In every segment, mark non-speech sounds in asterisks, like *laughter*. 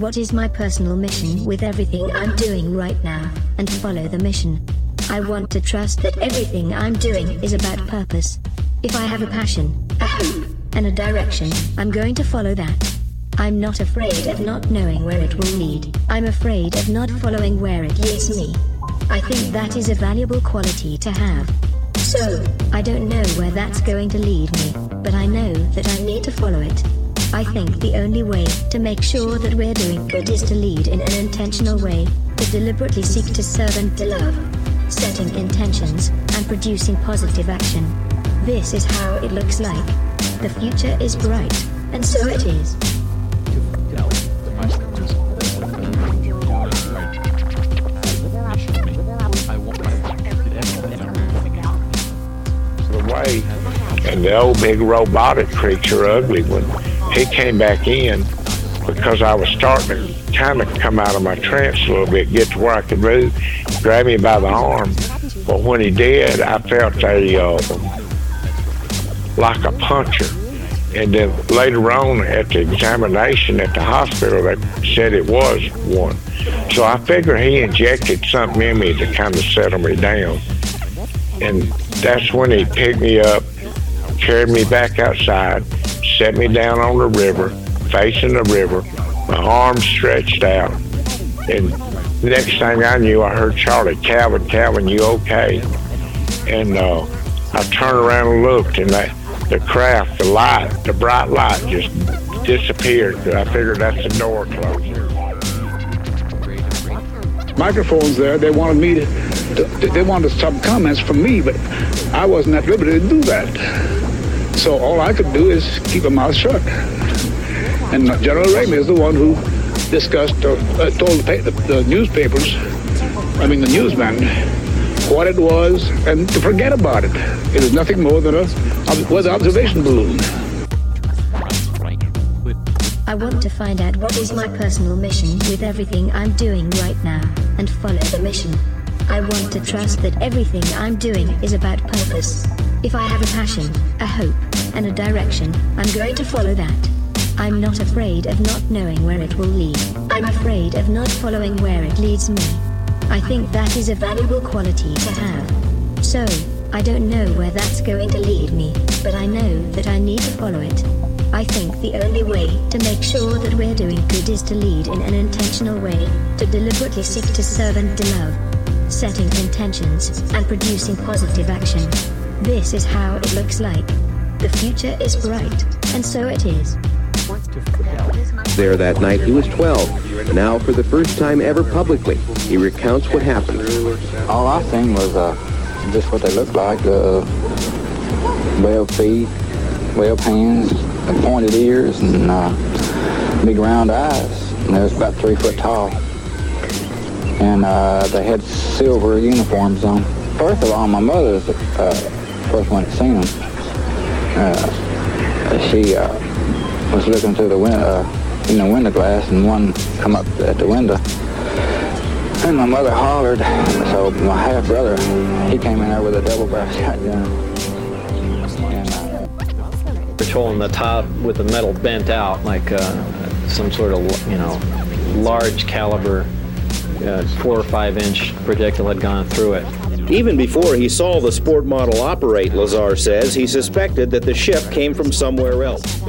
What is my personal mission with everything I'm doing right now, and follow the mission. I want to trust that everything I'm doing is about purpose. If I have a passion, a hope, and a direction, I'm going to follow that. I'm not afraid of not knowing where it will lead. I'm afraid of not following where it leads me. I think that is a valuable quality to have. So, I don't know where that's going to lead me, but I know that I need to follow it. I think the only way to make sure that we're doing good is to lead in an intentional way, to deliberately seek to serve and to love, setting intentions, and producing positive action. This is how it looks like. The future is bright, and so it is. And the old big robotic creature, ugly one, he came back in because I was starting to kind of come out of my trance a little bit, get to where I could move, grab me by the arm. But when he did, I felt a uh, like a puncher. And then later on at the examination at the hospital, they said it was one. So I figure he injected something in me to kind of settle me down. And that's when he picked me up, carried me back outside, set me down on the river, facing the river, my arms stretched out. And the next thing I knew, I heard Charlie, Calvin, Calvin, you okay? And uh, I turned around and looked, and the craft, the light, the bright light just disappeared. I figured that's the door closing. microphones there. They wanted me to, to- they wanted some comments from me, but I wasn't at liberty to do that. So all I could do is keep my mouth shut. And General Ramey is the one who discussed, uh, uh, told the, the, newspapers, I mean the newsmen, what it was and to forget about it. It is nothing more than a weather observation balloon. I want to find out what is my personal mission with everything I'm doing right now, and follow the mission. I want to trust that everything I'm doing is about purpose. If I have a passion, a hope, and a direction, I'm going to follow that. I'm not afraid of not knowing where it will lead. I'm afraid of not following where it leads me. I think that is a valuable quality to have. So, I don't know where that's going to lead me, but I know that I need to follow it. I think the only way to make sure that we're doing good is to lead in an intentional way, to deliberately seek to serve and to love, setting intentions, and producing positive action. This is how it looks like. The future is bright, and so it is. There that night, he was 12. Now, for the first time ever publicly, he recounts what happened. All I seen was uh, just what they looked like, uh, web feet, web hands, and pointed ears, and uh, big round eyes. And they was about three foot tall. And uh, they had silver uniforms on. first of all, my mother's the uh, first one that seen them. Uh, she uh, was looking through the window, uh, in the window glass, and one come up at the window. And my mother hollered, so my half brother, he came in there with a double barrel *laughs* shotgun. Uh, patrolling the top with the metal bent out like uh, some sort of you know large caliber uh, four or five inch projectile had gone through it Even before he saw the sport model operate, Lazar says he suspected that the ship came from somewhere else.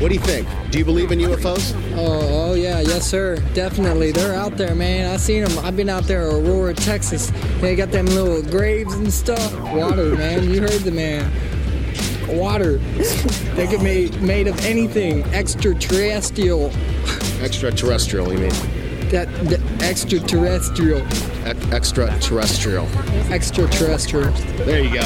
What do you think? Do you believe in UFOs? Oh, oh yeah, yes sir, definitely. They're out there, man. I seen them. I've been out there, Aurora, Texas. They got them little graves and stuff. Water, man. You heard the man. Water. they can be made of anything. Extraterrestrial. Extraterrestrial, you mean? That, that extraterrestrial. Ex- extraterrestrial. Extraterrestrial. There you go.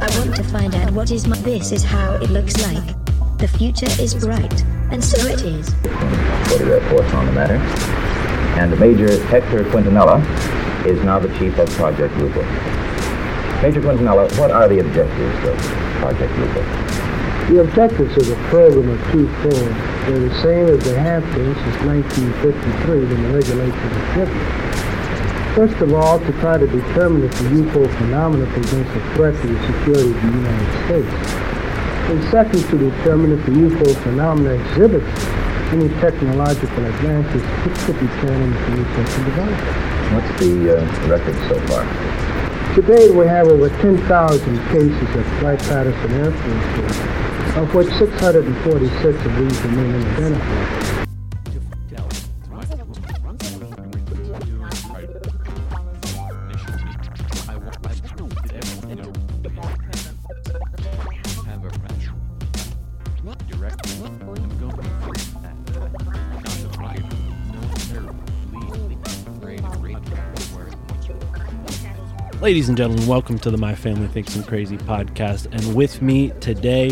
I want to find out what is my. This is how it looks like. The future is bright, and so it is. What are your thoughts on the matter? And Major Hector Quintanilla is now the chief of Project Blue Book. Major Quintanilla, what are the objectives of Project Blue Book? The objectives of the program are twofold. They're the same as they have been since 1953 when the regulations were written. First of all, to try to determine if the UFO phenomenon presents a threat to the security of the United States. And second, to determine if the UFO phenomenon exhibits any technological advances which could be turned into research and development. What's the uh, record so far? Today we have over 10,000 cases at Wright-Patterson Air Force of which 646 of these remain unidentified. Ladies and gentlemen, welcome to the My Family Thinks I'm Crazy podcast. And with me today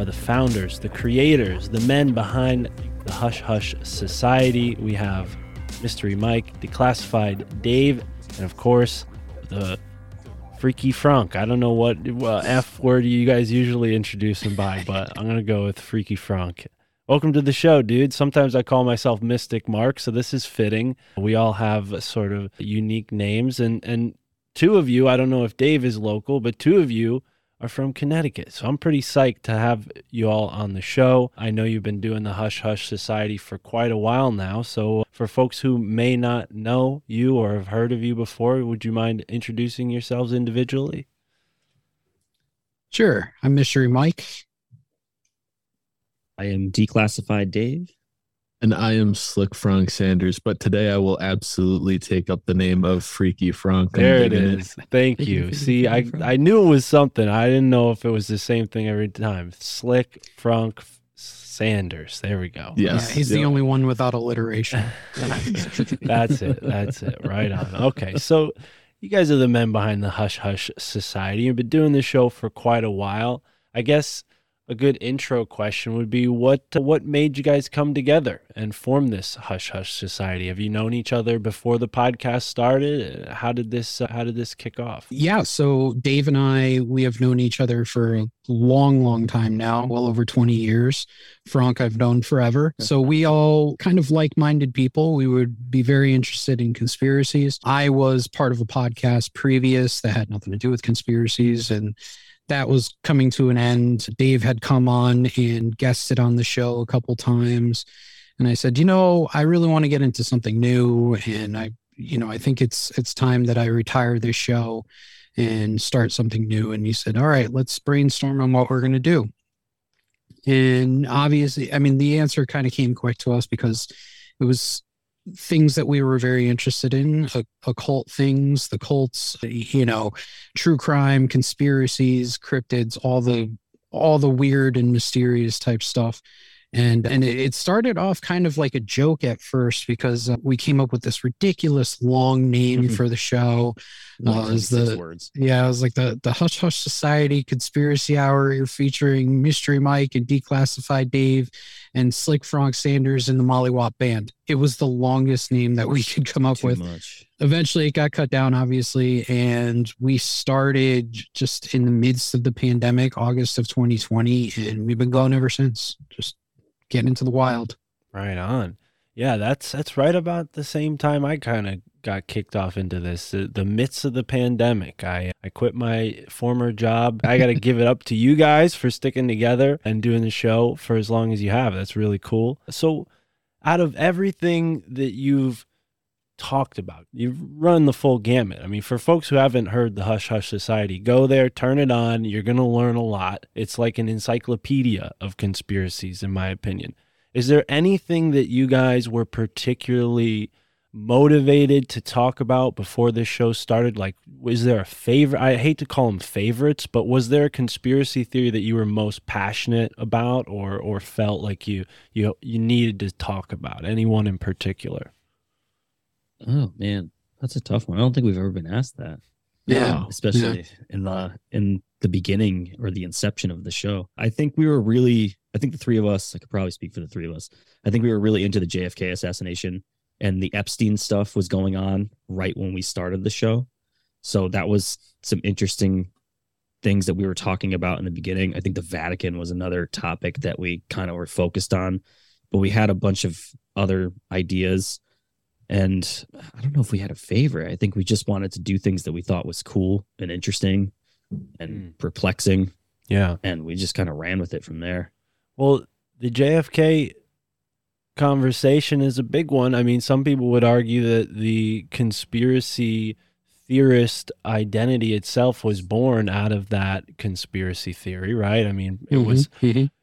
are the founders, the creators, the men behind the Hush Hush Society. We have Mystery Mike, Declassified Dave, and of course, the Freaky Frank. I don't know what uh, F word you guys usually introduce him by, but I'm going to go with Freaky Frank. Welcome to the show, dude. Sometimes I call myself Mystic Mark, so this is fitting. We all have sort of unique names, and and two of you, I don't know if Dave is local, but two of you are from Connecticut. So I'm pretty psyched to have you all on the show. I know you've been doing the Hush Hush Society for quite a while now. So for folks who may not know you or have heard of you before, would you mind introducing yourselves individually? Sure. I'm Mystery Mike. I am Declassified Dave. And I am Slick Frank Sanders, but today I will absolutely take up the name of Freaky Frank. I'm There it. Thank you. See, I I knew it was something. I didn't know if it was the same thing every time. Slick Frank Sanders. There we go. Yeah, he's the only one without alliteration. *laughs* *laughs* That's it. That's it. Right on. Okay. So you guys are the men behind the Hush Hush Society. You've been doing this show for quite a while. I guess a good intro question would be what what made you guys come together and form this Hush Hush Society? Have you known each other before the podcast started? How did this uh, how did this kick off? yeah, so Dave and I, we have known each other for a long, long time now, well over 20 years. Frank, I've known forever. So we all kind of like minded people. We would be very interested in conspiracies. I was part of a podcast previous that had nothing to do with conspiracies. And that was coming to an end. Dave had come on and guested on the show a couple times. And I said, you know, I really want to get into something new. And I, you know, I think it's it's time that I retire this show and start something new. And he said, All right, let's brainstorm on what we're gonna do. And obviously, I mean, the answer kind of came quick to us because it was things that we were very interested in occult things the cults you know true crime conspiracies cryptids all the all the weird and mysterious type stuff And and it started off kind of like a joke at first because uh, we came up with this ridiculous long name for the show. Uh, it was the words. yeah, it was like the the Hush Hush Society Conspiracy Hour. You're featuring Mystery Mike and Declassified Dave and Slick Frank Sanders and the Molly Mollywop Band. It was the longest name that we *laughs* could come up Too with. much. Eventually, it got cut down, obviously, and we started just in the midst of the pandemic, August of 2020, and we've been going ever since. Just getting into the wild. Right on. Yeah, that's that's right about the same time I kind of got kicked off into this. The, the midst of the pandemic, I I quit my former job. I got to *laughs* give it up to you guys for sticking together and doing the show for as long as you have. That's really cool. So, out of everything that you've talked about, you've run the full gamut. I mean, for folks who haven't heard the Hush Hush Society, go there, turn it on. You're going to learn a lot. It's like an encyclopedia of conspiracies, in my opinion. Is there anything that you guys were particularly motivated to talk about before this show started? Like, was there a favorite? I hate to call them favorites, but was there a conspiracy theory that you were most passionate about, or or felt like you you you needed to talk about? Anyone in particular? Oh man, that's a tough one. I don't think we've ever been asked that. Yeah. especially in the in the beginning or the inception of the show. I think we were really. I think the three of us. I could probably speak for the three of us. I think we were really into the JFK assassination and the Epstein stuff was going on right when we started the show. So that was some interesting things that we were talking about in the beginning. I think the Vatican was another topic that we kind of were focused on, but we had a bunch of other ideas. And I don't know if we had a favorite. I think we just wanted to do things that we thought was cool and interesting and perplexing. Yeah. And we just kind of ran with it from there. Well, the JFK conversation is a big one. I mean, some people would argue that the conspiracy theorist identity itself was born out of that conspiracy theory, right? I mean, it Mhm, was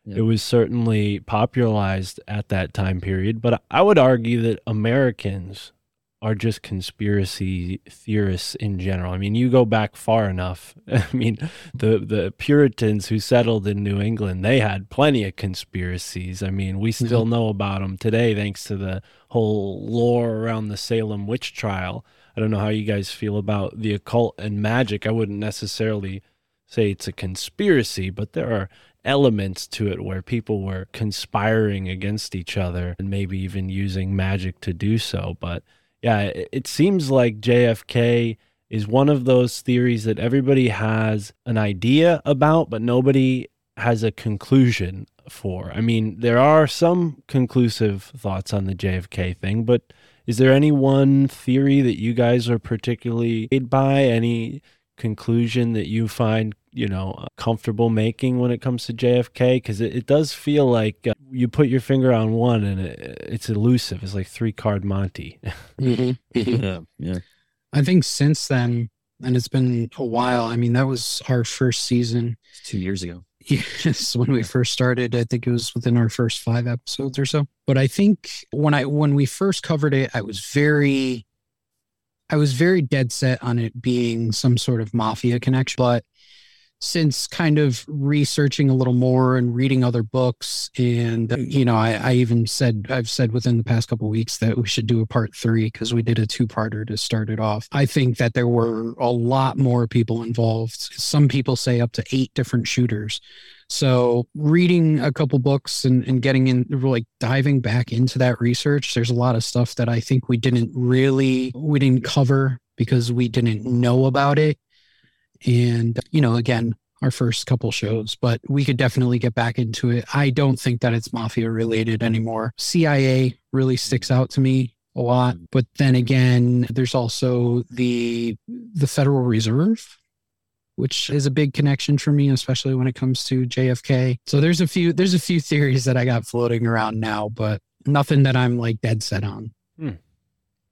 mhm. it was certainly popularized at that time period, but I would argue that Americans are just conspiracy theorists in general. I mean, you go back far enough. *laughs* I mean, the the Puritans who settled in New England, they had plenty of conspiracies. I mean, we still know about them today thanks to the whole lore around the Salem witch trial. I don't know how you guys feel about the occult and magic. I wouldn't necessarily say it's a conspiracy, but there are elements to it where people were conspiring against each other and maybe even using magic to do so. But yeah, it, it seems like JFK is one of those theories that everybody has an idea about, but nobody has a conclusion for. I mean, there are some conclusive thoughts on the JFK thing, but is there any one theory that you guys are particularly by? Any conclusion that you find, you know, comfortable making when it comes to JFK? Because it, it does feel like uh, you put your finger on one and it, it's elusive. It's like three card Monty. *laughs* Mhm, mhm. Yeah, yeah. I think since then, and it's been a while. I mean, that was our first season. two years ago. *laughs* Yes, when we first started, I think it was within our first five episodes or so. But I think when I when we first covered it, I was very I was very dead set on it being some sort of mafia connection. But since kind of researching a little more and reading other books, and you know, I, I even said I've said within the past couple weeks that we should do a part three because we did a two parter to start it off. I think that there were a lot more people involved. Some people say up to eight different shooters. So reading a couple books and, and getting in like diving back into that research, there's a lot of stuff that I think we didn't really we didn't cover because we didn't know about it. And you know, again, our first couple shows, but we could definitely get back into it. I don't think that it's mafia related anymore. CIA really sticks out to me a lot, mm. but then again, there's also the the Federal Reserve which is a big connection for me, especially when it comes to JFK. So there's a few there's a few theories that I got floating around now, but nothing that I'm like dead set on. Hmm.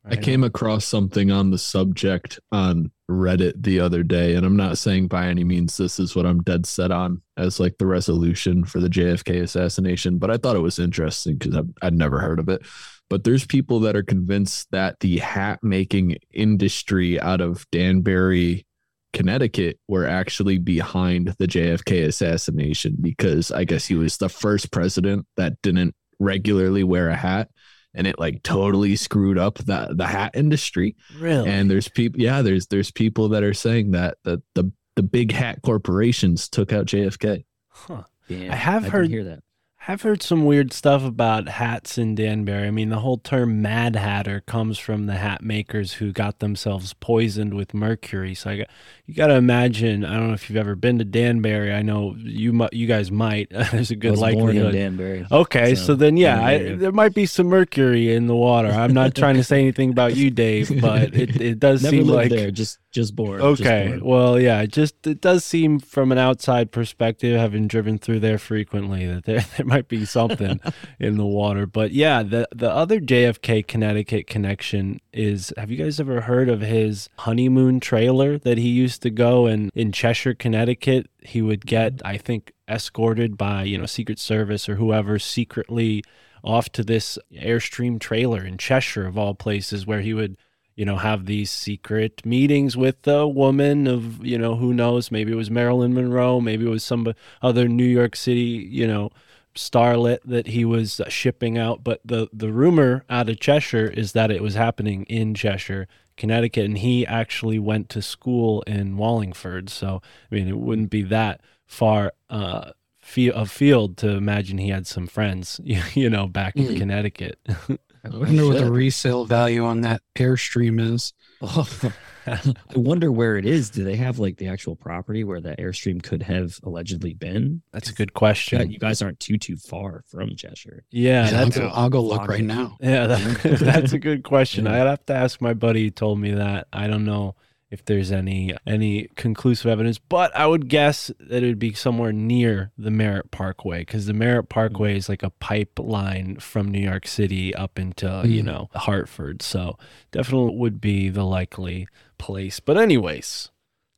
I came across something on the subject on Reddit the other day, and I'm not saying by any means this is what I'm dead set on as like the resolution for the JFK assassination, but I thought it was interesting because I'd never heard of it. But there's people that are convinced that the hat making industry out of Danbury, Connecticut were actually behind the JFK assassination because I guess he was the first president that didn't regularly wear a hat and it like totally screwed up the the hat industry. Really? And there's people yeah, there's there's people that are saying that that the the big hat corporations took out JFK. Huh. Yeah, I have didn't heard hear that. I've heard some weird stuff about hats in Danbury. I mean, the whole term Mad Hatter comes from the hat makers who got themselves poisoned with mercury. So I got, you got to imagine. I don't know if you've ever been to Danbury. I know you you guys might. *laughs* There's a good was born in. Danbury, Okay, so, so then yeah, I, there might be some mercury in the water. I'm not *laughs* trying to say anything about you, Dave, but it, *laughs* it does seem like there, just just born. just Okay. Well, yeah, it just it does seem from an outside perspective, having driven through there frequently, that there, there might be something in the water. But yeah, the the other JFK Connecticut connection is have you guys ever heard of his honeymoon trailer that he used to go and in Cheshire, Connecticut, he would get, I think, escorted by, you know, Secret Service or whoever secretly off to this Airstream trailer in Cheshire of all places where he would you know, have these secret meetings with a woman of, you know, who knows, maybe it was Marilyn Monroe, maybe it was some other New York City, you know, starlet that he was shipping out. But the the rumor out of Cheshire is that it was happening in Cheshire, Connecticut, and he actually went to school in Wallingford. So I mean, it wouldn't be that far uh, fe- afield to imagine he had some friends, *laughs* you know, back in Mm. Connecticut. *laughs* I wonder what the resale value on that Airstream is. Oh, *laughs* I wonder where it is. Do they have like the actual property where that airstream could have allegedly been? That's a good question. You guys aren't too too far from Cheshire. Yeah, Yeah, I'll go, I'll go look right now. Yeah, that, *laughs* that's a good question. Yeah. I'd have to ask my buddy who told me that. I don't know if there's any any conclusive evidence, but I would guess that it would be somewhere near the Merritt Parkway because the Merritt Parkway is like a pipeline from New York City up into you Mm. know Hartford. So definitely would be the likely place. But anyways,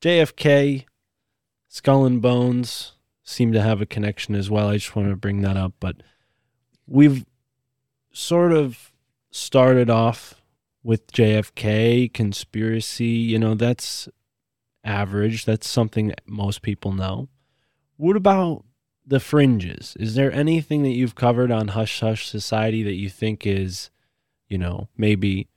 JFK, Skull and Bones seem to have a connection as well. I just want to bring that up, but we've sort of started off with JFK conspiracy, you know, that's average. That's something that most people know. What about the fringes? Is there anything that you've covered on Hush Hush Society that you think is, you know, maybe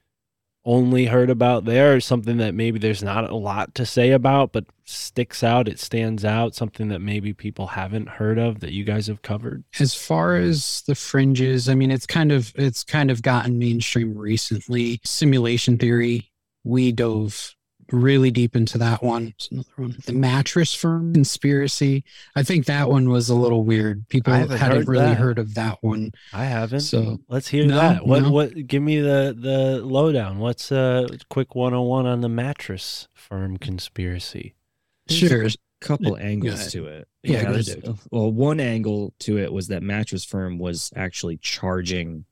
only heard about there something that maybe there's not a lot to say about but sticks out, it stands out, something that maybe people haven't heard of that you guys have covered? As far as the fringes, I mean, it's kind of it's kind of gotten mainstream recently. Simulation theory, we dove really deep into that one. Another one, the mattress firm conspiracy. I think that one was a little weird. People hadn't, heard really that. heard of that one. I haven't. So let's hear No, that. What no. what give me the the lowdown. What's a quick 101 on the mattress firm conspiracy? Sure. There's a couple Go angles to it. Yeah, go There's- well, one angle to it was that mattress firm was actually charging.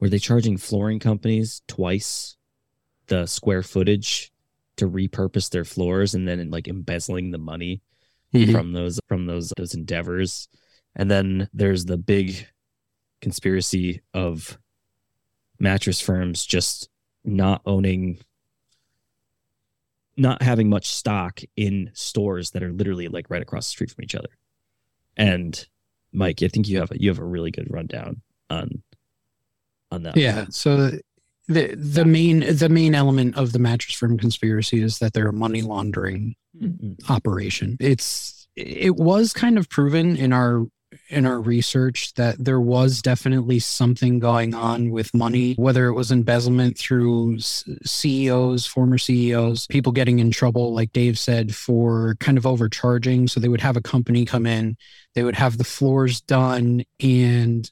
Were they charging flooring companies twice the square footage to repurpose their floors, and then like embezzling the money Mhm. from those from those those endeavors? And then there's the big conspiracy of mattress firms just not owning not having much stock in stores that are literally like right across the street from each other. And Mike, I think you have a, you have a really good rundown on on that. Yeah. So the the main the main element of the mattress firm conspiracy is that they're a money laundering mm-hmm. operation. It's it was kind of proven in our in our research that there was definitely something going on with money, whether it was embezzlement through CEOs, former CEOs, people getting in trouble, like Dave said, for kind of overcharging. So they would have a company come in, they would have the floors done, and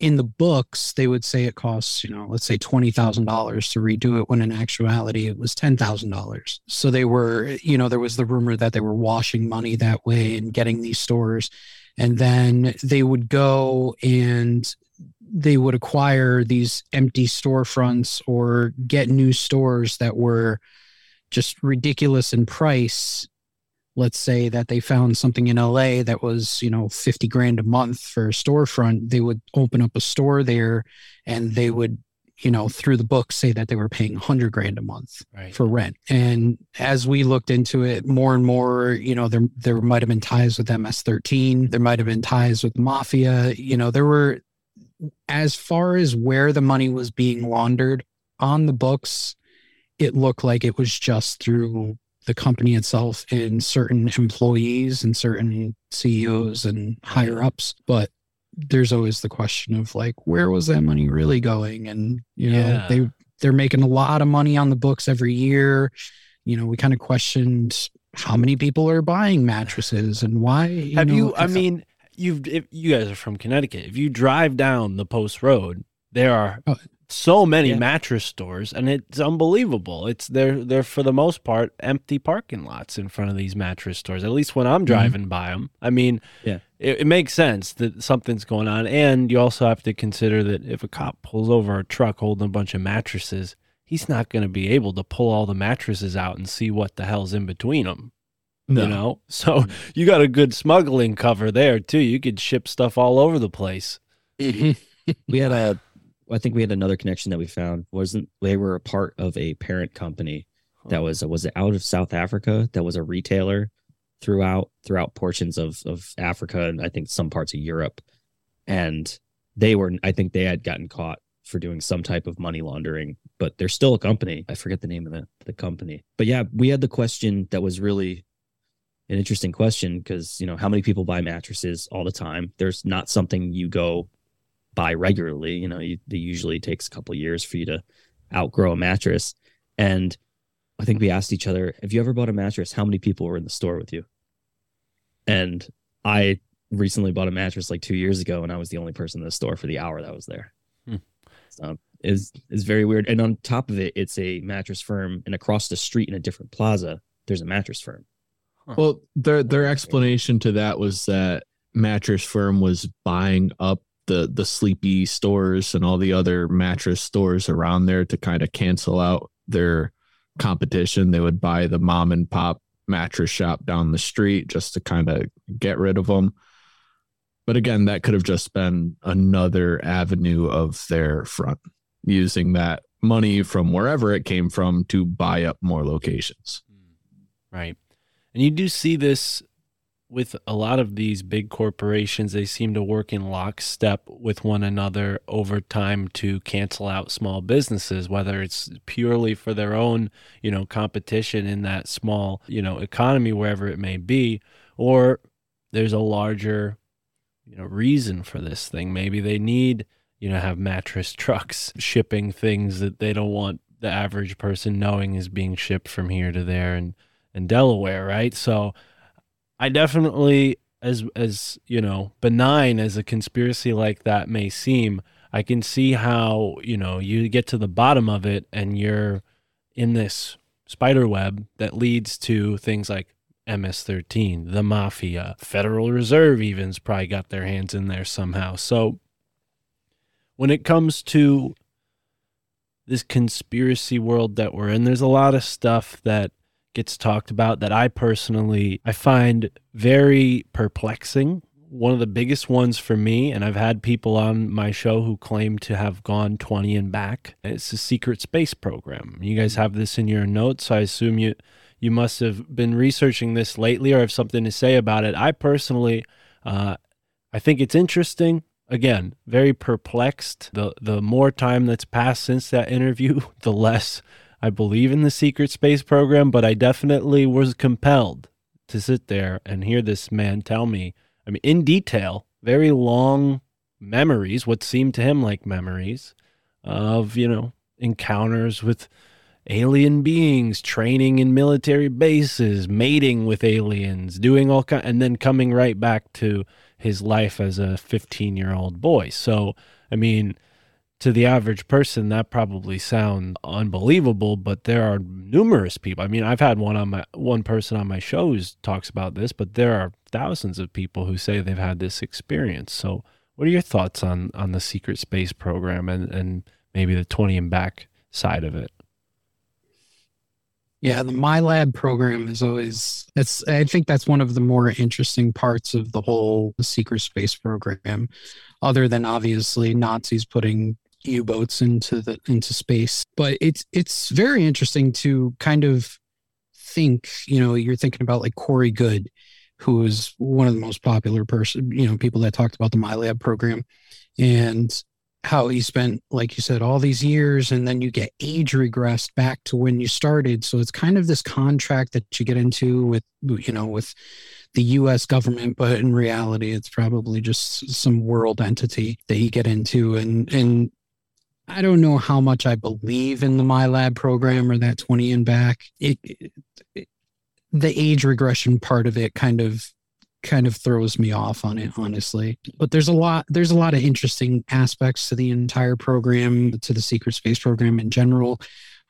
in the books, they would say it costs, you know, let's say $20,000 to redo it when in actuality it was $10,000. So they were, you know, there was the rumor that they were washing money that way and getting these stores. And then they would go and they would acquire these empty storefronts or get new stores that were just ridiculous in price let's say that they found something in LA that was, you know, 50 grand a month for a storefront, they would open up a store there and they would you know, through the book say that they were paying 100 grand a month Right. for rent. And as we looked into it more and more, you know, there there might have been ties with MS13, there might have been ties with mafia, you know, there were as far as where the money was being laundered on the books, it looked like it was just through the company itself and certain employees and certain CEOs and higher ups. But there's always the question of like, where was that money really going? And you know, Yeah. they they're making a lot of money on the books every year. You know, we kind of questioned how many people are buying mattresses and why. You Have know, you? I mean, you've if you guys are from Connecticut. If you drive down the Post Road, there are Oh, so many mattress stores, and it's unbelievable. It's they're they're for the most part empty parking lots in front of these mattress stores. At least when I'm mm-hmm. driving by them. I mean, Yeah. it, it makes sense that something's going on, and you also have to consider that if a cop pulls over a truck holding a bunch of mattresses. He's not going to be able to pull all the mattresses out and see what the hell's in between them. No. You know, *laughs* so mm-hmm. you got a good smuggling cover there too. You could ship stuff all over the place. *laughs* we had a I think we had another connection that we found. Wasn't they were a part of a parent company that was was it out of South Africa that was a retailer throughout throughout portions of of Africa and I think some parts of Europe. And they were I think they had gotten caught for doing some type of money laundering but they're still a company. I forget the name of the the company. But yeah we had the question that was really an interesting question because you know how many people buy mattresses all the time? There's not something you go buy regularly. You know, you, it usually takes a couple years for you to outgrow a mattress. And I think we asked each other, "Have you ever bought a mattress? How many people were in the store with you?" And I recently bought a mattress like two years ago, and I was the only person in the store for the hour that was there. Hmm. So is is very weird. And on top of it, it's a mattress firm, and across the street in a different plaza, there's a mattress firm. Well, their their explanation to that was that mattress firm was buying up the the sleepy stores and all the other mattress stores around there to kind of cancel out their competition. They would buy the mom and pop mattress shop down the street just to kind of get rid of them. But again, that could have just been another avenue of their front using that money from wherever it came from to buy up more locations. Hmm. Right. And you do see this with a lot of these big corporations. They seem to work in lockstep with one another over time to cancel out small businesses, whether it's purely for their own, you know, competition in that small, you know, economy, wherever it may be, or there's a larger, you know, reason for this thing. Maybe they need, you know, have mattress *laughs* trucks shipping things that they don't want the average person knowing is being shipped from here to there and in Delaware, right? So I definitely as as, you know, benign as a conspiracy like that may seem, I can see how, you know, you get to the bottom of it and you're in this spider web that leads to things like MS13, the mafia, Federal Reserve even's probably got their hands in there somehow. So when it comes to this conspiracy world that we're in, there's a lot of stuff that gets talked about that I personally I find very perplexing. One of the biggest ones for me, and I've had people on my show who claim to have gone 20 and back. It's the secret space program. You guys have this in your notes. I assume you you must have been researching this lately or have something to say about it. I personally uh, I think it's interesting. Again, very perplexed. The the more time that's passed since that interview, *laughs* the less I believe in the secret space program, but I definitely was compelled to sit there and hear this man tell me, I mean, in detail, very long memories, what seemed to him like memories of, you know, encounters with alien beings, training in military bases, mating with aliens, doing all kind, and then coming right back to his life as a 15 year old boy. So, I mean, to the average person, that probably sounds unbelievable, but there are numerous people. I mean, I've had one on my one person on my show who talks about this, but there are thousands of people who say they've had this experience. So, what are your thoughts on on the secret space program and and maybe the twenty and back side of it? Yeah, the MILAB program is always it's I think that's one of the more interesting parts of the whole secret space program, other than obviously Nazis putting U-boats into the into space. But it's it's very interesting to kind of think, you know, you're thinking about like Corey Goode, who was one of the most popular person, you know, people that talked about the MILAB program and how he spent, like you said, all these years and then you get age regressed back to when you started. So it's kind of this contract that you get into with, you know, with the US government, but in reality, it's probably just some world entity that you get into. And, and I don't know how much I believe in the MILAB program or that 20 and back. It, it, the age regression part of it kind of kind of throws me off on it honestly but there's a lot there's a lot of interesting aspects to the entire program to the secret space program in general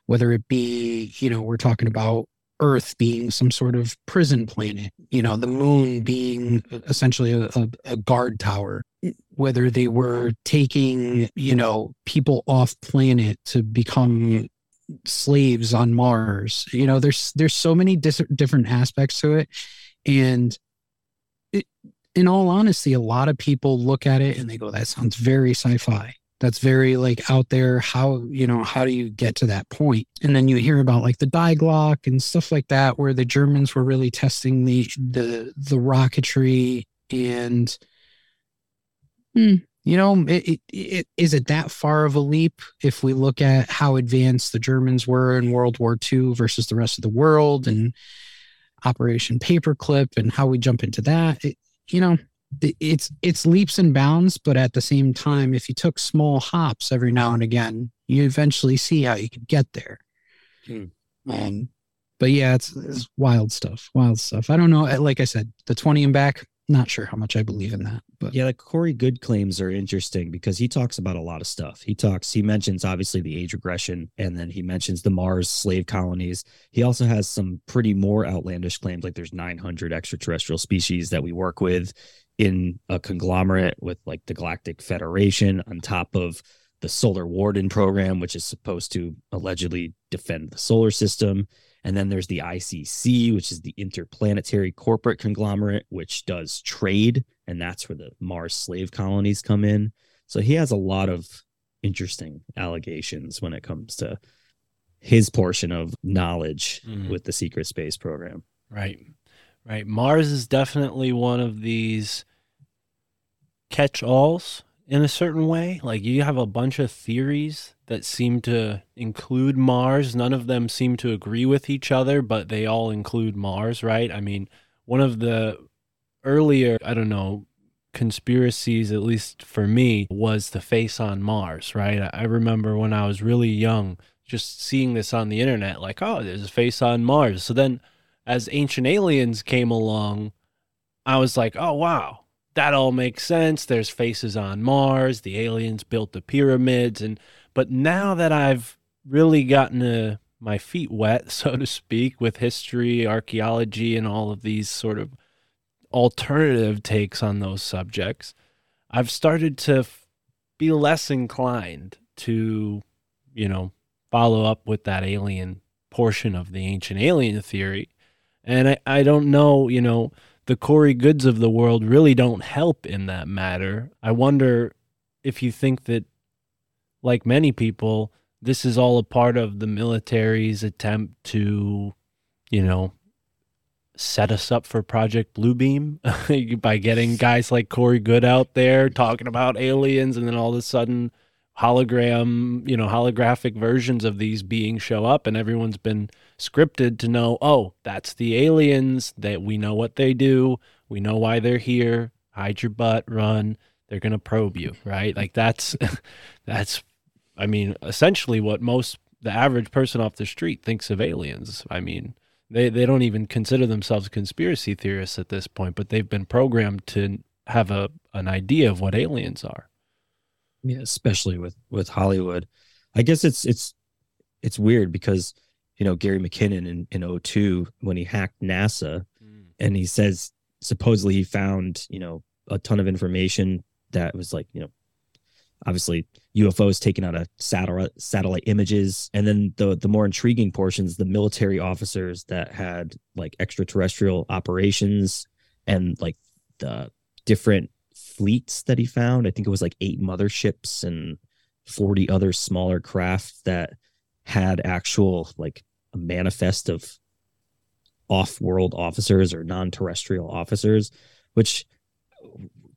whether it be you know we're talking about earth being some sort of prison planet you know the moon being uh, essentially a, a, a guard tower whether they were taking you know people off planet to become slaves on mars you know there's there's so many dis- different aspects to it and it, in all honesty, a lot of people look at it and they go, that sounds very sci fi. That's very like out there. How, you know, how do you get to that point? And then you hear about like the Die Glocke and stuff like that, where the Germans were really testing the, the, the rocketry and, hmm, you know, it, it, it, is it that far of a leap if we look at how advanced the Germans were in World War II versus the rest of the world and, Operation Paperclip and how we jump into that. It, you know, it's it's leaps and bounds, but at the same time, if you took small hops every now and again, you eventually see how you could get there. Hmm. Um, but yeah, it's, it's wild stuff. Wild stuff. I don't know. Like I said, the twenty and back. Not sure how much I believe in that, but yeah, the Corey Goode claims are interesting because he talks about a lot of stuff. He talks, he mentions obviously the age regression, and then he mentions the Mars slave colonies. He also has some pretty more outlandish claims, like there's 900 extraterrestrial species that we work with in a conglomerate with like the Galactic Federation on top of the Solar Warden program, which is supposed to allegedly defend the solar system. And then there's the ICC, which is the Interplanetary Corporate Conglomerate, which does trade. And that's where the Mars slave colonies come in. So he has a lot of interesting allegations when it comes to his portion of knowledge mm. with the secret space program. Right. Right. Mars is definitely one of these catch alls in a certain way. Like you have a bunch of theories that seem to include Mars. None of them seem to agree with each other, but they all include Mars, right? I mean, one of the earlier, I don't know, conspiracies, at least for me, was the face on Mars, right? I remember when I was really young, just seeing this on the internet, like, oh, there's a face on Mars. So then as Ancient Aliens came along, I was like, oh, wow, that all makes sense. There's faces on Mars. The aliens built the pyramids, and but now that I've really gotten uh, my feet wet, *laughs* so to speak, with history, archaeology, and all of these sort of alternative takes on those subjects, I've started to f- be less inclined to, you know, follow up with that alien portion of the ancient alien theory. And I, I don't know, you know, the Corey Goodes of the world really don't help in that matter. I wonder if you think that, like many people, this is all a part of the military's attempt to, you know, set us up for Project Bluebeam *laughs* by getting guys like Corey Goode out there talking about aliens, and then all of a sudden, hologram, you know, holographic versions of these beings show up, and everyone's been scripted to know, oh, that's the aliens, that we know what they do, we know why they're here, hide your butt, run, they're going to probe you, right? Like that's *laughs* that's I mean, essentially what most the average person off the street thinks of aliens. I mean, they they don't even consider themselves conspiracy theorists at this point, but they've been programmed to have a an idea of what aliens are. Yeah, especially with with Hollywood. I guess it's it's it's weird because you know, Gary McKinnon in, in 02 when he hacked NASA mm. and he says supposedly he found, you know, a ton of information that was like, you know, obviously UFOs taken out of satellite satellite images. And then the the more intriguing portions, the military officers that had like extraterrestrial operations and like the different fleets that he found. I think it was like eight motherships and 40 other smaller craft that had actual like a manifest of off-world officers or non-terrestrial officers which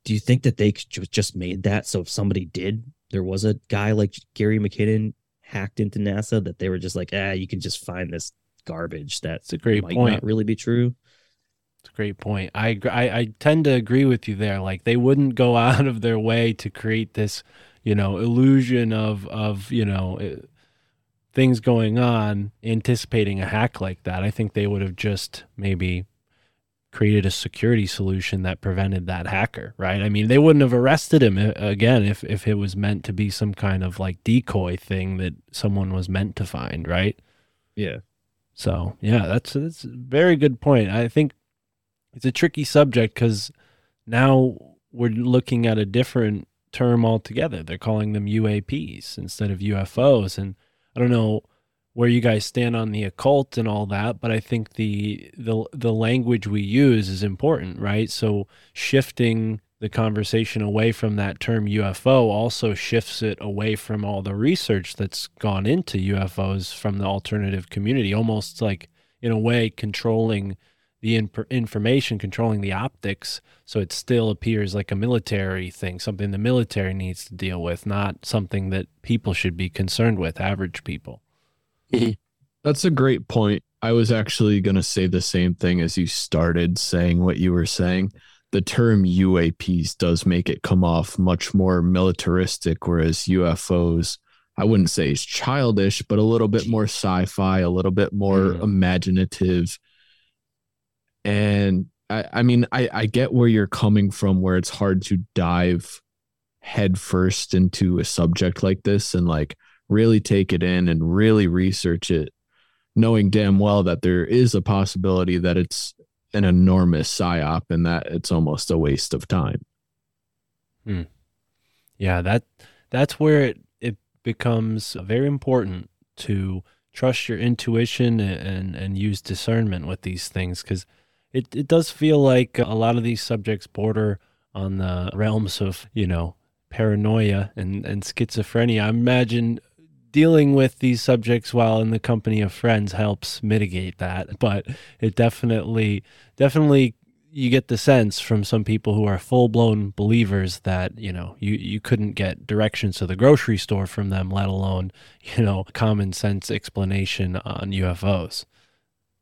do you think that they just made that so if somebody did there was a guy like gary mckinnon hacked into nasa that they were just like ah you can just find this garbage that's a great might point. not really be true It's a great point. I, I I tend to agree with you there. Like they wouldn't go *laughs* out of their way to create this, you know, illusion of of you know things going on, anticipating a hack like that. I think they would have just maybe created a security solution that prevented that hacker, right? I mean, they wouldn't have arrested him eh, again if if it was meant to be some kind of like decoy thing that someone was meant to find, right? yeah So yeah, that's that's a very good point. I think it's a tricky subject because now we're looking at a different term altogether. They're calling them UAPs instead of UFOs, and I don't know where you guys stand on the occult and all that, but I think the the the language we use is important, right? So shifting the conversation away from that term UFO also shifts it away from all the research that's gone into UFOs from the alternative community, almost like in a way controlling the inf- information, controlling the optics, so it still appears like a military thing, something the military needs to deal with, not something that people should be concerned with, average people. Mm-hmm. That's a great point. I was actually going to say the same thing as you started saying what you were saying. The term UAPs does make it come off much more militaristic, whereas UFOs, I wouldn't say is childish, but a little bit more sci fi, a little bit more mm-hmm. imaginative. And I, I mean, I, I get where you're coming from, where it's hard to dive headfirst into a subject like this and like really take it in and really research it, knowing damn well that there is a possibility that it's an enormous psyop and that it's almost a waste of time. Hmm. Yeah, that that's where it it becomes very important to trust your intuition and and use discernment with these things because it it does feel like a lot of these subjects border on the realms of you know paranoia and and schizophrenia. I imagine dealing with these subjects while in the company of friends helps mitigate that, but it definitely definitely you get the sense from some people who are full-blown believers that you know you you couldn't get directions to the grocery store from them let alone you know common sense explanation on UFOs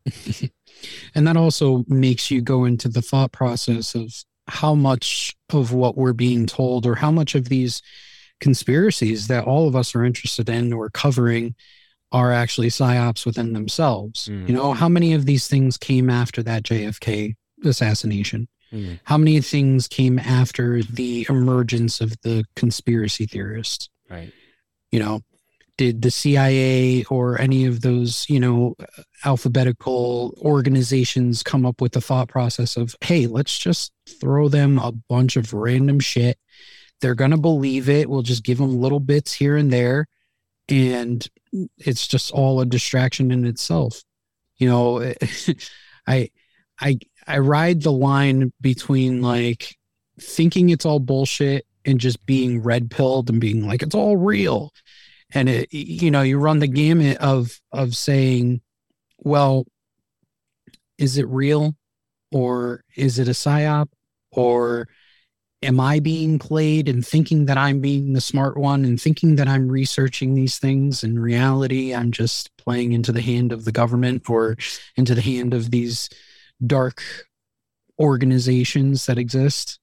*laughs* and that also makes you go into the thought process of how much of what we're being told or how much of these conspiracies that all of us are interested in or covering are actually psyops within themselves. Mm. You know, how many of these things came after that JFK assassination? Mm. How many things came after the emergence of the conspiracy theorists? right You know, did the CIA or any of those, you know, alphabetical organizations come up with the thought process of, hey, let's just throw them a bunch of random shit. They're going to believe it. We'll just give them little bits here and there. And it's just all a distraction in itself. You know, *laughs* I, I, I ride the line between like thinking it's all bullshit and just being red pilled and being like, it's all real and it you know you run the gamut of of saying well is it real? Or is it a psyop? Or am i being played and thinking that i'm being the smart one and thinking that i'm researching these things? In reality i'm just playing into the hand of the government or into the hand of these dark organizations that exist.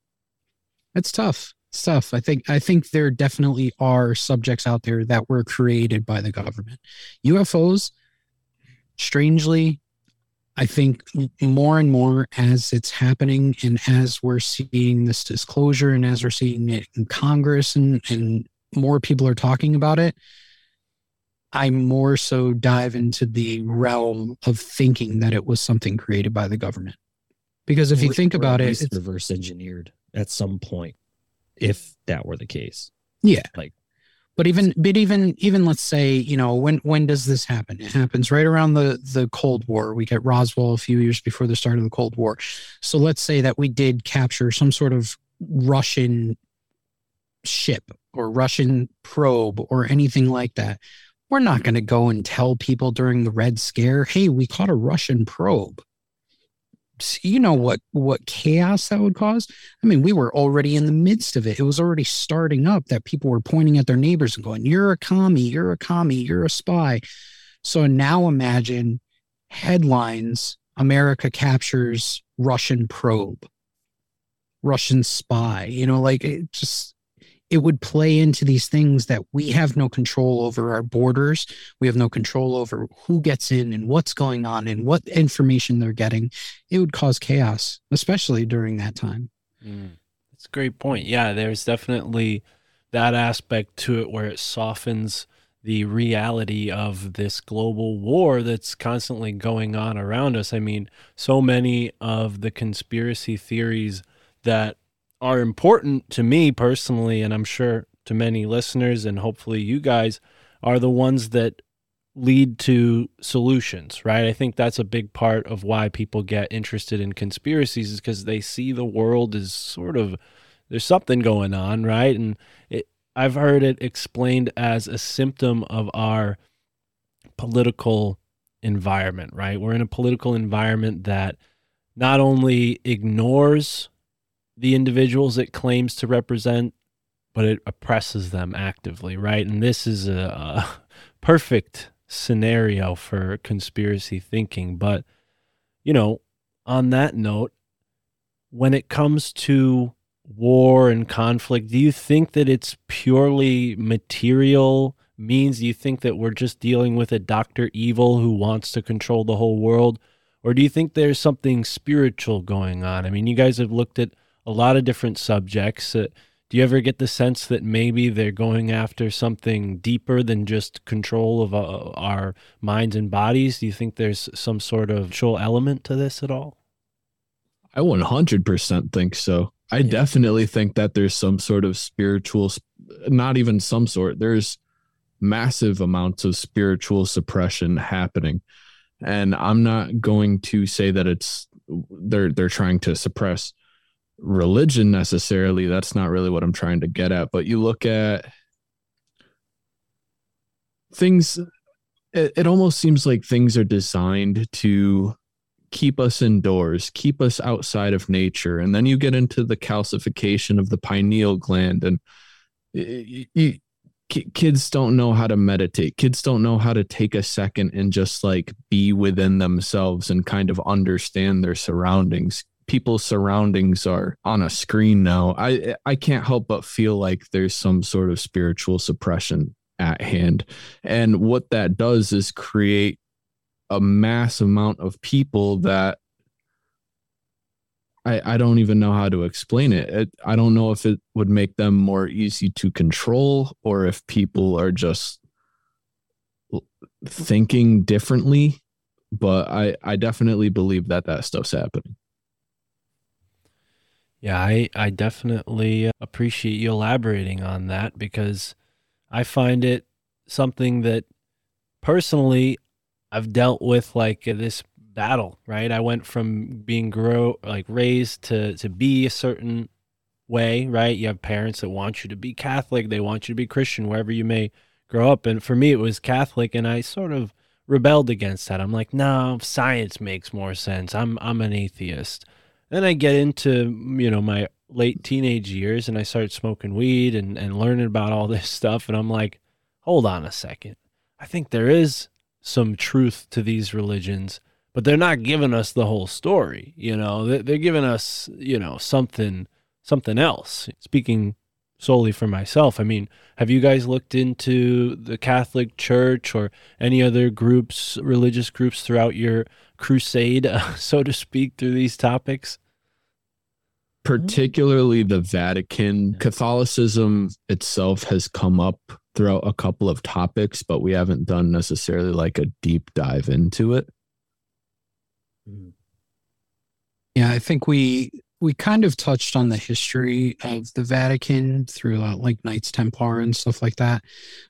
It's tough tough. I think I think there definitely are subjects out there that were created by the government. UFOs, strangely, I think more and more as it's happening and as we're seeing this disclosure and as we're seeing it in Congress and, and more people are talking about it, I more so dive into the realm of thinking that it was something created by the government. Because if you think about it, it's, reverse engineered at some point, if that were the case. Yeah. Like but even but even even let's say you know when when does this happen it happens right around the the cold war we get roswell a few years before the start of the cold war so let's say that we did capture some sort of russian ship or Russian probe or anything like that, we're not going to go and tell people during the Red Scare, hey, we caught a Russian probe. You know what what chaos that would cause? I mean, we were already in the midst of it. It was already starting up that people were pointing at their neighbors and going, You're a commie, you're a commie, you're a spy. So now imagine headlines America captures Russian probe, Russian spy. You know, like it just it would play into these things that we have no control over our borders. We have no control over who gets in and what's going on and what information they're getting. It would cause chaos, especially during that time. Mm, that's a great point. Yeah, there's definitely that aspect to it where it softens the reality of this global war that's constantly going on around us. I mean, so many of the conspiracy theories that are important to me personally, and I'm sure to many listeners, and hopefully you guys, are the ones that lead to solutions, right? I think that's a big part of why people get interested in conspiracies is because they see the world as sort of there's something going on, right? And it, I've heard it explained as a symptom of our political environment, right? We're in a political environment that not only ignores the individuals it claims to represent, but it oppresses them actively, right? And this is a, a *laughs* perfect scenario for conspiracy thinking. But, you know, on that note, when it comes to war and conflict, do you think that it's purely material means? Do you think that we're just dealing with a Dr. Evil who wants to control the whole world? Or do you think there's something spiritual going on? I mean, you guys have looked at a lot of different subjects. Uh, do you ever get the sense that maybe they're going after something deeper than just control of uh, our minds and bodies? Do you think there's some sort of spiritual element to this at all? I 100% think so. I yeah. definitely think that there's some sort of spiritual, not even some sort, there's massive amounts of spiritual suppression happening. And I'm not going to say that it's they're they're trying to suppress religion necessarily. That's not really what I'm trying to get at. But you look at things, it, it almost seems like things are designed to keep us indoors, keep us outside of nature. And then you get into the calcification of the pineal gland, and kids don't know how to meditate. Kids don't know how to take a second and just like be within themselves and kind of understand their surroundings people's surroundings are on a screen now, I I can't help but feel like there's some sort of spiritual suppression at hand. And what that does is create a mass amount of people that I, I don't even know how to explain it. it. I don't know if it would make them more easy to control or if people are just thinking differently. But I, I definitely believe that that stuff's happening. Yeah, I, I definitely uh, appreciate you elaborating on that because I find it something that personally I've dealt with like this battle, right? I went from being grow like raised to to be a certain way, right? You have parents that want you to be Catholic, they want you to be Christian wherever you may grow up. And for me it was Catholic and I sort of rebelled against that. I'm like, "No, science makes more sense. I'm I'm an atheist." Then I get into, you know, my late teenage years and I start smoking weed and, and learning about all this *laughs* stuff. And I'm like, hold on a second. I think there is some truth to these religions, but they're not giving us the whole story. You know, they're giving us, you know, something, something else. Speaking solely for myself, I mean, have you guys looked into the Catholic Church or any other groups, religious groups throughout your crusade, *laughs* uh, so to speak, through these topics? Particularly the Vatican. Catholicism itself has come up throughout a couple of topics, but we haven't done necessarily like a deep dive into it. Yeah, I think we we kind of touched on the history of the Vatican through uh, like Knights Templar and stuff like that.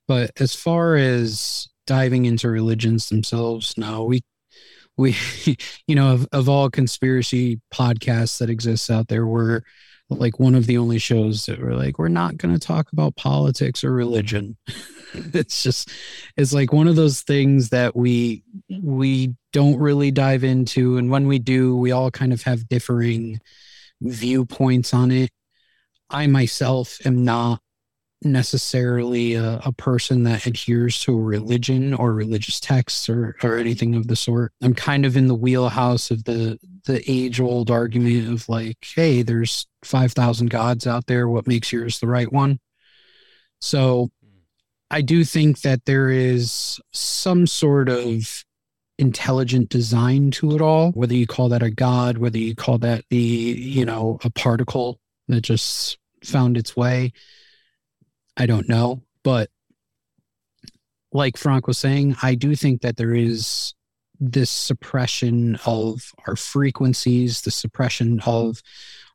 But as far as diving into religions themselves, no, we we *laughs* you know of, of all conspiracy podcasts that exists out there we're like one of the only shows that were like, we're not going to talk about politics or religion. *laughs* it's just, it's like one of those things that we, we don't really dive into. And when we do, we all kind of have differing viewpoints on it. I myself am not necessarily a, a, person that adheres to a religion or religious texts or, or anything of the sort. I'm kind of in the wheelhouse of the the age old argument of like, hey, there's five thousand gods out there. What makes yours the right one? So hmm. I do think that there is some sort of intelligent design to it all, whether you call that a god, whether you call that the, you know, a particle that just found its way I don't know. But like Frank was saying, I do think that there is this suppression of our frequencies, the suppression of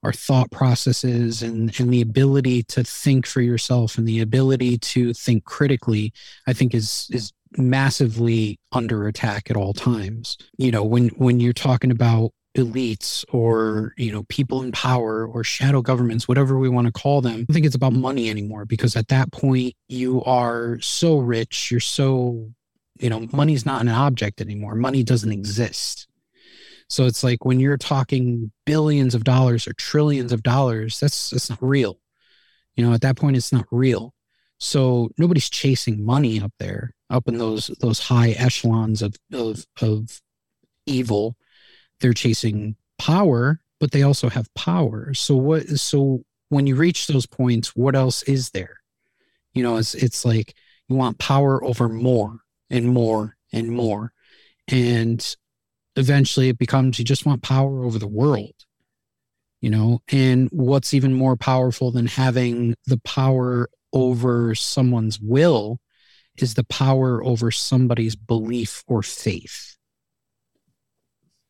our thought processes and, and the ability to think for yourself and the ability to think critically, I think is is massively under attack at all times. You know, when when you're talking about elites or you know people in power or shadow governments whatever we want to call them i don't think it's about money anymore because at that point you are so rich you're so you know money's not an object anymore money doesn't exist so it's like when you're talking billions of dollars or trillions of dollars that's that's not real you know at that point it's not real so nobody's chasing money up there up in those those high echelons of of of evil they're chasing power, but they also have power. So what so when you reach those points, what else is there? You know, it's it's like you want power over more and more and more. And eventually it becomes you just want power over the world. You know, and what's even more powerful than having the power over someone's will is the power over somebody's belief or faith.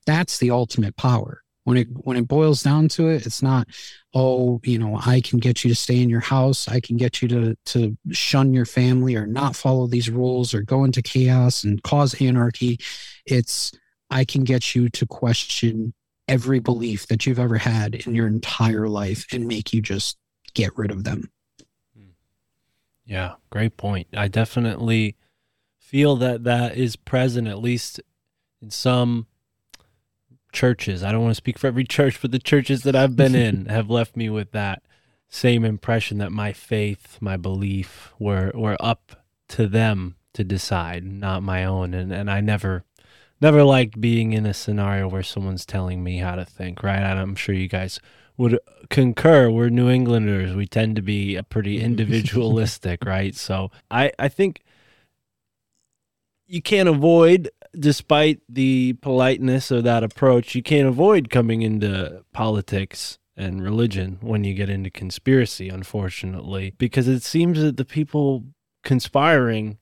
That's the ultimate power. When it when it boils down to it it's not oh you know i can get you to stay in your house i can get you to to shun your family or not follow these rules or go into chaos and cause anarchy. It's i can get you to question every belief that you've ever had in your entire life and make you just get rid of them yeah great point i definitely feel that that is present at least in some churches. I don't want to speak for every church, but the churches that I've been in *laughs* have left me with that same impression that my faith, my belief were were up to them to decide, not my own. And and I never never liked being in a scenario where someone's telling me how to think, right? And I'm sure you guys would concur. We're New Englanders. We tend to be pretty *laughs* individualistic, right? So I, I think you can't avoid despite the politeness of that approach, you can't avoid coming into politics and religion when you get into conspiracy, unfortunately, because it seems that the people conspiring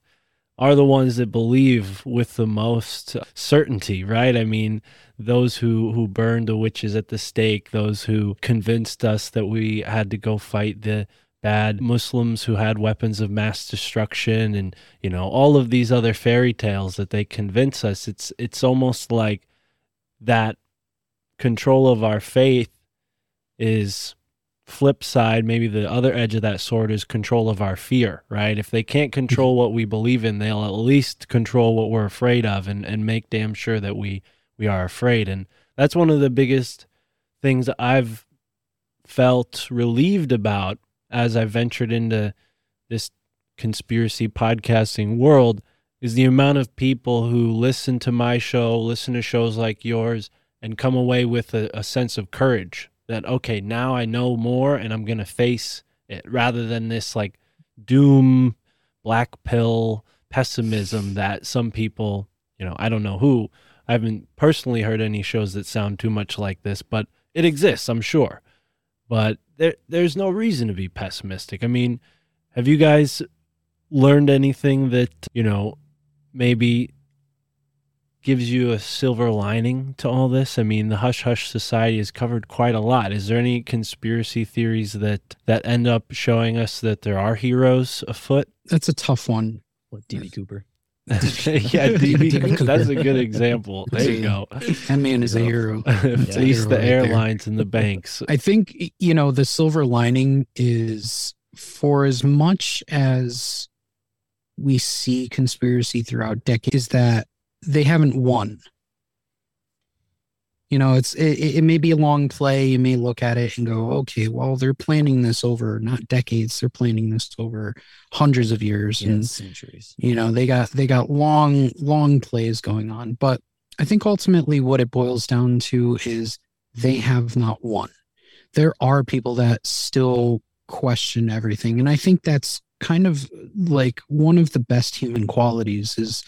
are the ones that believe with the most certainty, right? I mean, those who who burned the witches at the stake, those who convinced us that we had to go fight the bad Muslims who had weapons of mass destruction and you know all of these other fairy tales that they convince us it's it's almost like that control of our faith is flip side maybe the other edge of that sword is control of our fear right? If they can't control what we believe in they'll at least control what we're afraid of and, and make damn sure that we we are afraid. And that's one of the biggest things i've felt relieved about as I ventured into this conspiracy podcasting world is the amount of people who listen to my show, listen to shows like yours, and come away with a, a sense of courage that, okay, now I know more and I'm to face it rather than this like doom, black pill pessimism that some people, you know, I don't know who, I haven't personally heard any shows that sound too much like this, but it exists, I'm sure. But there there's no reason to be pessimistic. I mean, have you guys learned anything that, you know, maybe gives you a silver lining to all this? I mean, the hush hush society has covered quite a lot. Is there any conspiracy theories that that end up showing us that there are heroes afoot? That's a tough one. What, D.B. Cooper? *laughs* yeah, DB, *laughs* that's a good example. *laughs* There you go. That man is a hero. At least the Hero right there. airlines and the banks. I think you know the silver lining is for as much as we see conspiracy throughout decades is that they haven't won. You know, it's it, it may be a long play. You may look at it and go, okay, well, they're planning this over not decades. They're planning this over hundreds of years Yeah, and centuries. you know they got they got long long plays going on but i think ultimately what it boils down to is they have not won there are people that still question everything and i think that's kind of like one of the best human qualities is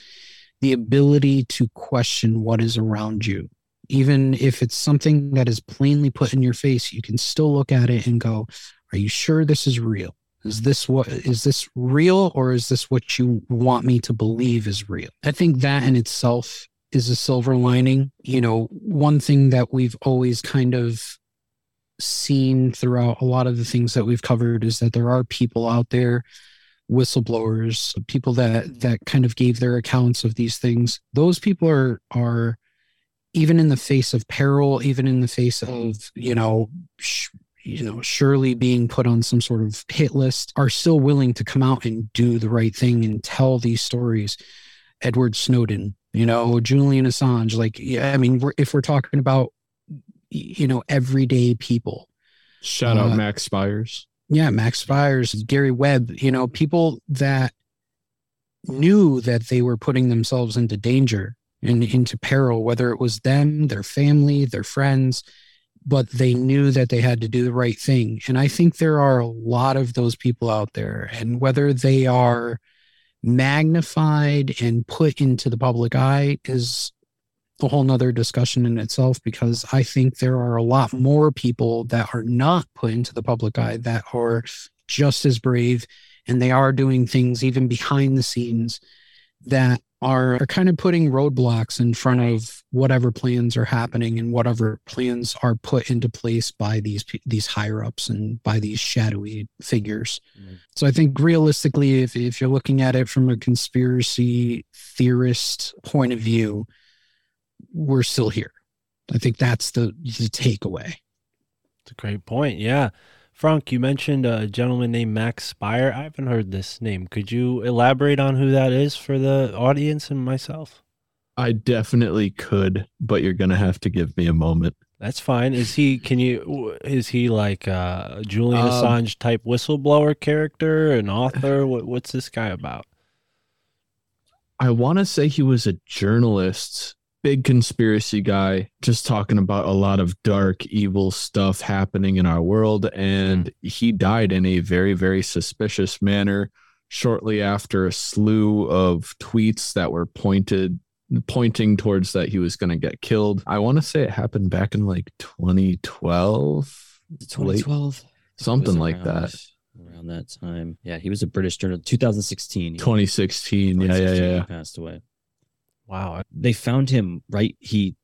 the ability to question what is around you even if it's something that is plainly put in your face you can still look at it and go are you sure this is real is this what is this real or is this what you want me to believe is real? I think that in itself is a silver lining. You know, one thing that we've always kind of seen throughout a lot of the things that we've covered is that there are people out there whistleblowers people that that kind of gave their accounts of these things those people are are even in the face of peril even in the face of you know sh- you know, surely being put on some sort of hit list, are still willing to come out and do the right thing and tell these stories. Edward Snowden, you know, Julian Assange, like, yeah, I mean, we're, if we're talking about, you know, everyday people, Shout out Uh, Max Spiers. Yeah, Max Spiers, Gary Webb, you know, people that knew that they were putting themselves into danger and into peril, whether it was them, their family, their friends, but they knew that they had to do the right thing. And I think there are a lot of those people out there, and whether they are magnified and put into the public eye is a whole nother discussion in itself because I think there are a lot more people that are not put into the public eye that are just as brave and they are doing things even behind the scenes that are, are kind of putting roadblocks in front of whatever plans are happening and whatever plans are put into place by these these higher ups and by these shadowy figures. Mm-hmm. So I think realistically, if if you're looking at it from a conspiracy theorist point of view, we're still here. I think that's the, the takeaway. It's a great point. Yeah. Frank, you mentioned a gentleman named Max Spire. I haven't heard this name. Could you elaborate on who that is for the audience and myself? I definitely could, but you're gonna have to give me a moment. That's fine. Is he? Can you? Is he like a Julian Um, Assange type whistleblower character, an author? *sighs* what, what's this guy about? I want to say he was a journalist, big conspiracy guy, just talking about a lot of dark, evil stuff happening in our world. And he died in a very, very suspicious manner shortly after a slew of tweets that were pointed pointing towards that he was going to get killed. I want to say it happened back in like 2012, late- 2012, something like around- that. Around that time, yeah, he was a British journalist. 2016, he- 2016. Yeah, yeah, yeah. He passed away. Wow. They found him right. He,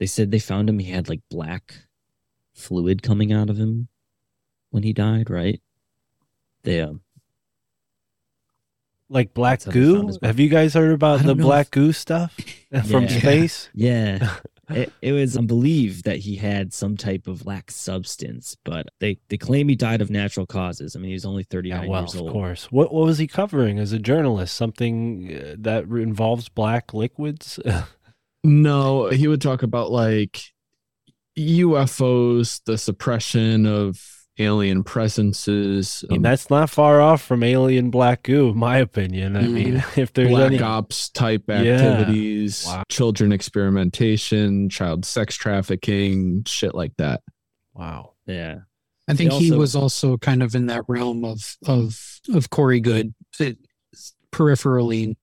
they said they found him. He had like black fluid coming out of him when he died. Right? They um, Like black That's how they found goo? Have you guys heard about the black if- goo stuff *laughs* from Yeah. space? Yeah. *laughs* *laughs* it, it was believed that he had some type of black substance, but they, they claim he died of natural causes. I mean, he was only 39 Yeah, well, years old. of course. What what was he covering as a journalist? Something uh, that involves black liquids? *laughs* No, he would talk about like UFOs, the suppression of alien presences. I mean, um, that's not far off from alien black goo, in my opinion. I mean, mm. *laughs* if there's black any ops type Yeah. activities, Wow. children experimentation, child sex trafficking, shit like that. Wow. Yeah. I think They he also- was also kind of in that realm of of of Corey Goode it- peripherally,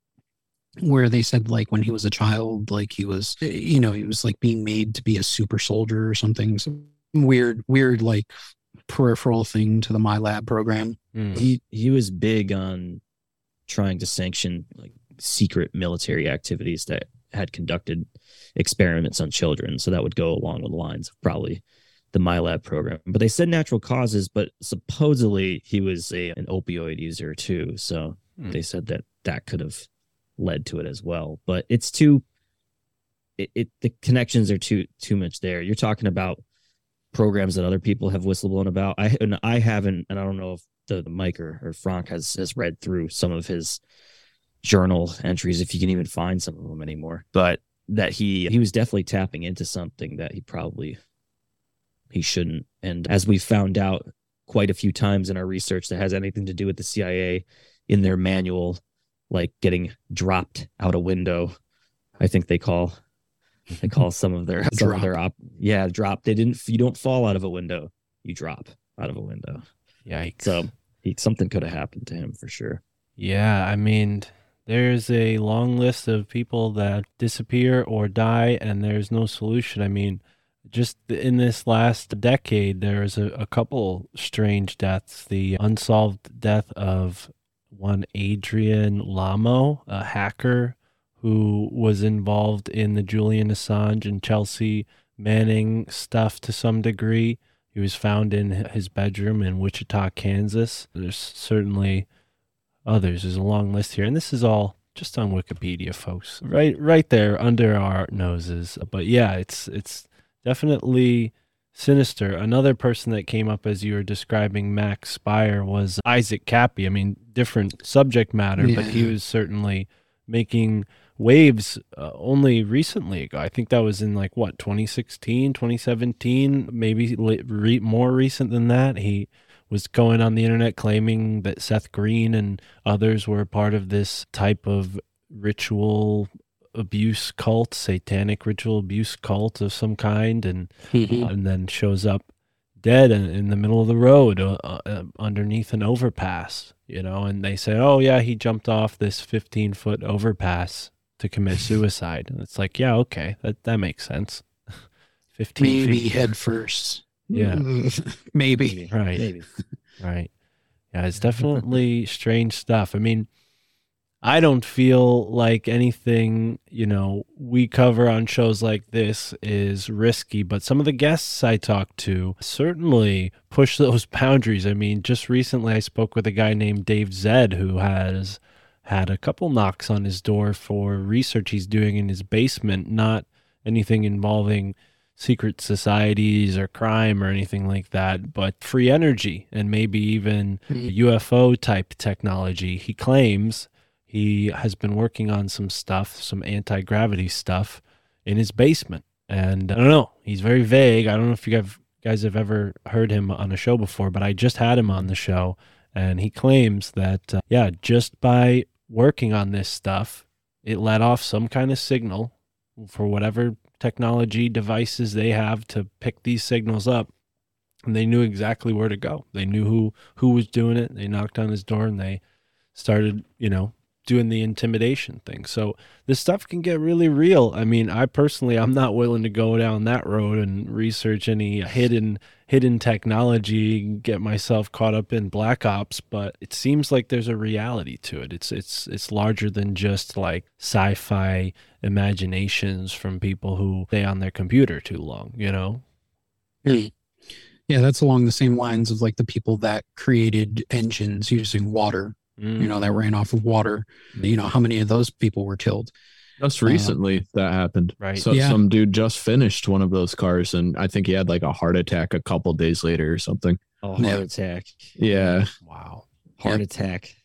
where they said like when he was a child, like he was, eh, you know, he was like being made to be a super soldier or something. Some weird, weird like peripheral thing to the MILAB program. He he was big on trying to sanction like secret military activities that had conducted experiments on children. So that would go along with the lines of probably the MILAB program. But they said natural causes, but supposedly he was a an opioid user too. So Hmm. they said that that could have led to it as well. But it's too it, it the connections are too too much there. You're talking about programs that other people have whistleblown about. I and I haven't, and I don't know if the, the Mike or, or Frank has has read through some of his journal entries, if you can even find some of them anymore. But that he he was definitely tapping into something that he probably he shouldn't. And as we found out quite a few times in our research that has anything to do with the CIA in their manual, like getting dropped out a window, I think they call they call some of their *laughs* some of their op yeah drop. They didn't you don't fall out of a window, you drop out of a window. Yikes! So he, something could have happened to him for sure. Yeah, I mean, there's a long list of people that disappear or die, and there's no solution. I mean, just in this last decade, there's a, a couple strange deaths. The unsolved death of one Adrian Lamo, a hacker who was involved in the Julian Assange and Chelsea Manning stuff to some degree. He was found in his bedroom in Wichita, Kansas. There's certainly others. There's a long list here, and this is all just on Wikipedia, folks. Right, right there under our noses. But yeah, it's it's definitely sinister. Another person that came up as you were describing Max Spire was Isaac Kappy. I mean, different subject matter, but he was certainly making waves uh, only recently ago. I think that was in like what 2016, 2017, maybe re- more recent than that. He was going on the internet claiming that Seth Green and others were part of this type of ritual abuse cult, satanic ritual abuse cult of some kind, and Mhm. and then shows up dead in, in the middle of the road uh, uh, underneath an overpass, you know, and they say, oh yeah, he jumped off this 15 foot overpass to commit *laughs* suicide. And it's like, yeah, okay, that that makes sense. *laughs* 15 Maybe feet. head first. Yeah. *laughs* Maybe. Right. Maybe. Right. Yeah, it's definitely strange stuff. I mean, I don't feel like anything, you know, we cover on shows like this is risky, but some of the guests I talked to certainly push those boundaries. I mean, just recently I spoke with a guy named Dave Zed who has had a couple knocks on his door for research he's doing in his basement, not anything involving secret societies or crime or anything like that, but free energy and maybe even UFO type technology. He claims he has been working on some stuff, some anti gravity stuff in his basement. And I don't know, he's very vague. I don't know if you guys guys have ever heard him on a show before, but I just had him on the show. And he claims that, uh, yeah, just by working on this stuff, it let off some kind of signal for whatever technology devices they have to pick these signals up. And they knew exactly where to go. They knew who who was doing it. They knocked on his door and they started you know doing the intimidation thing. So this stuff can get really real. I mean i personally i'm not willing to go down that road and research any hidden hidden technology get myself caught up in black ops but it seems like there's a reality to it it's it's it's larger than just like sci-fi imaginations from people who stay on their computer too long you know Hmm. Yeah, that's along the same lines of like the people that created engines using water, you know, that ran off of water. You know, how many of those people were killed? Just Uh, recently that happened. Right. So Yeah. some dude just finished one of those cars and I think he had like a heart attack a couple days later or something. Oh, heart Yeah. attack. Yeah. wow Heart Yeah. attack.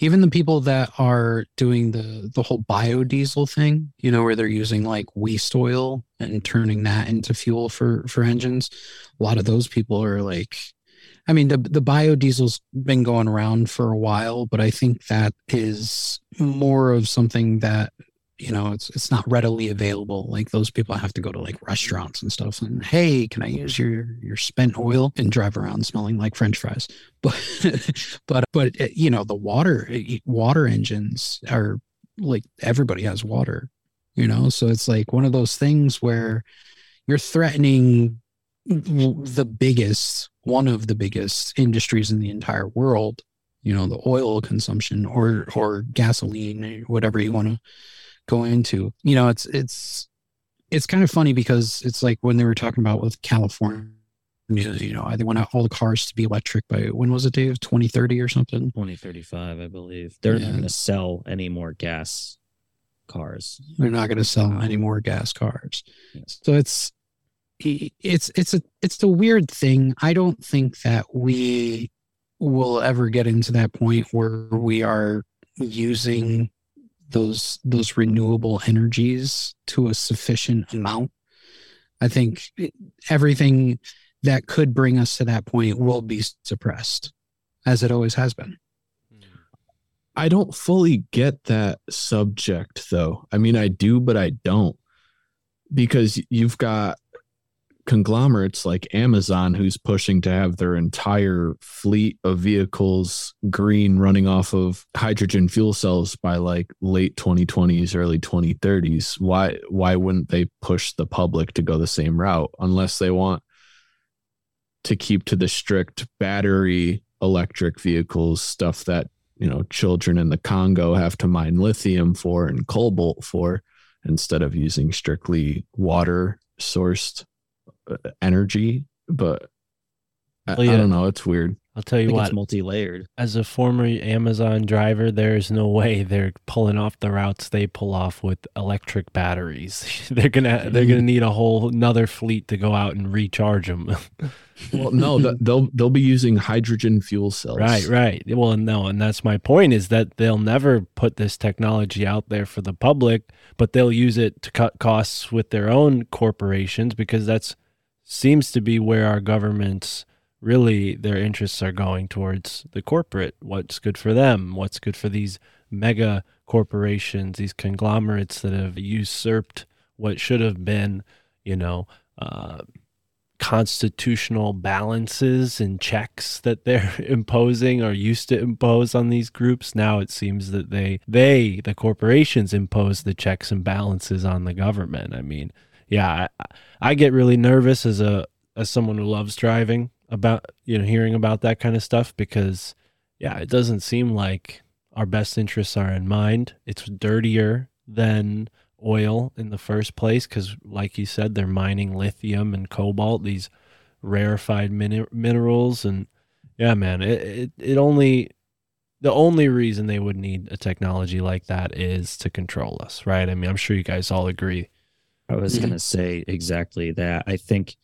Even the people that are doing the the whole biodiesel thing, you know, where they're using like waste oil and turning that into fuel for for engines. A lot of those people are like I mean, the the biodiesel's been going around for a while, but I think that is more of something that you know it's it's not readily available. Like those people have to go to like restaurants and stuff. And hey, can I use your your spent oil and drive around smelling like French fries? *laughs* But but but uh, you know the water uh, water engines are like everybody has water, you know. So it's like one of those things where you're threatening the biggest one of the biggest industries in the entire world you know the oil consumption or or gasoline whatever you want to go into you know it's it's it's kind of funny because it's like when they were talking about with california you know they want all the cars to be electric by when was it dave 2030 or something 2035, I believe. They're Yeah. not going to sell any more gas cars. They're not going to sell any more gas cars. So it's it's it's a it's a weird thing. I don't think that we will ever get into that point where we are using those those renewable energies to a sufficient amount. I think everything that could bring us to that point will be suppressed, as it always has been. I don't fully get that subject though. I mean, I do, but I don't. Because you've got conglomerates like Amazon who's pushing to have their entire fleet of vehicles green running off of hydrogen fuel cells by like late 2020s early 2030s why why wouldn't they push the public to go the same route unless they want to keep to the strict battery electric vehicles stuff that you know children in the Congo have to mine lithium for and cobalt for instead of using strictly water sourced energy but I, Well, yeah. I don't know it's weird I'll tell you think what. it's multi-layered. As a former Amazon driver, there's no way they're pulling off the routes they pull off with electric batteries. *laughs* they're gonna they're gonna need a whole another fleet to go out and recharge them. *laughs* well no th- they'll they'll be using hydrogen fuel cells Right, right. Well, no, and that's my point is that they'll never put this technology out there for the public, but they'll use it to cut costs with their own corporations because that's seems to be where our governments really their interests are going towards the corporate. What's good for them? What's good for these mega corporations, these conglomerates that have usurped what should have been, you know, uh, constitutional balances and checks that they're *laughs* imposing or used to impose on these groups now it seems that they they the corporations impose the checks and balances on the government i mean yeah i, I get really nervous as a as someone who loves driving about you know hearing about that kind of stuff because yeah it doesn't seem like our best interests are in mind. It's dirtier than oil in the first place because like you said they're mining lithium and cobalt these rarefied min- minerals. And yeah man it, it it only the only reason they would need a technology like that is to control us right? I mean i'm sure you guys all agree I was going to mm-hmm. say exactly that. I think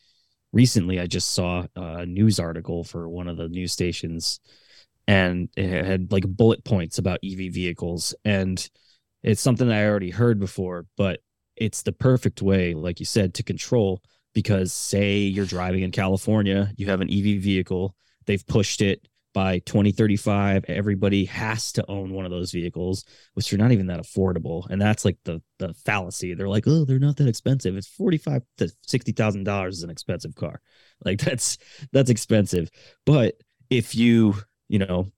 recently I just saw a news article for one of the news stations and it had like bullet points about EV vehicles. And it's something that I already heard before, but it's the perfect way, like you said, to control because say you're driving in California, you have an EV vehicle, they've pushed it by 2035 everybody has to own one of those vehicles which are not even that affordable. And that's like the the fallacy. They're like oh they're not that expensive. It's 45 to 60 thousand dollars is an expensive car. *laughs* Like that's that's expensive. But if you you know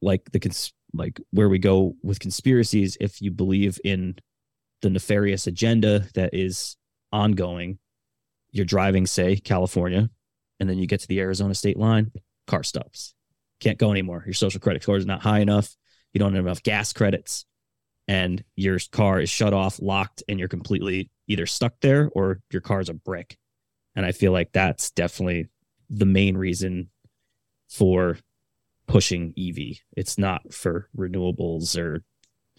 like the cons- like where we go with conspiracies if you believe in the nefarious agenda that is ongoing you're driving say california and then you get to the arizona state line car stops can't go anymore. Your social credit score is not high enough. You don't have enough gas credits. And your car is shut off locked and you're completely either stuck there or your car's a brick. And i feel like that's definitely the main reason for pushing ev it's not for renewables or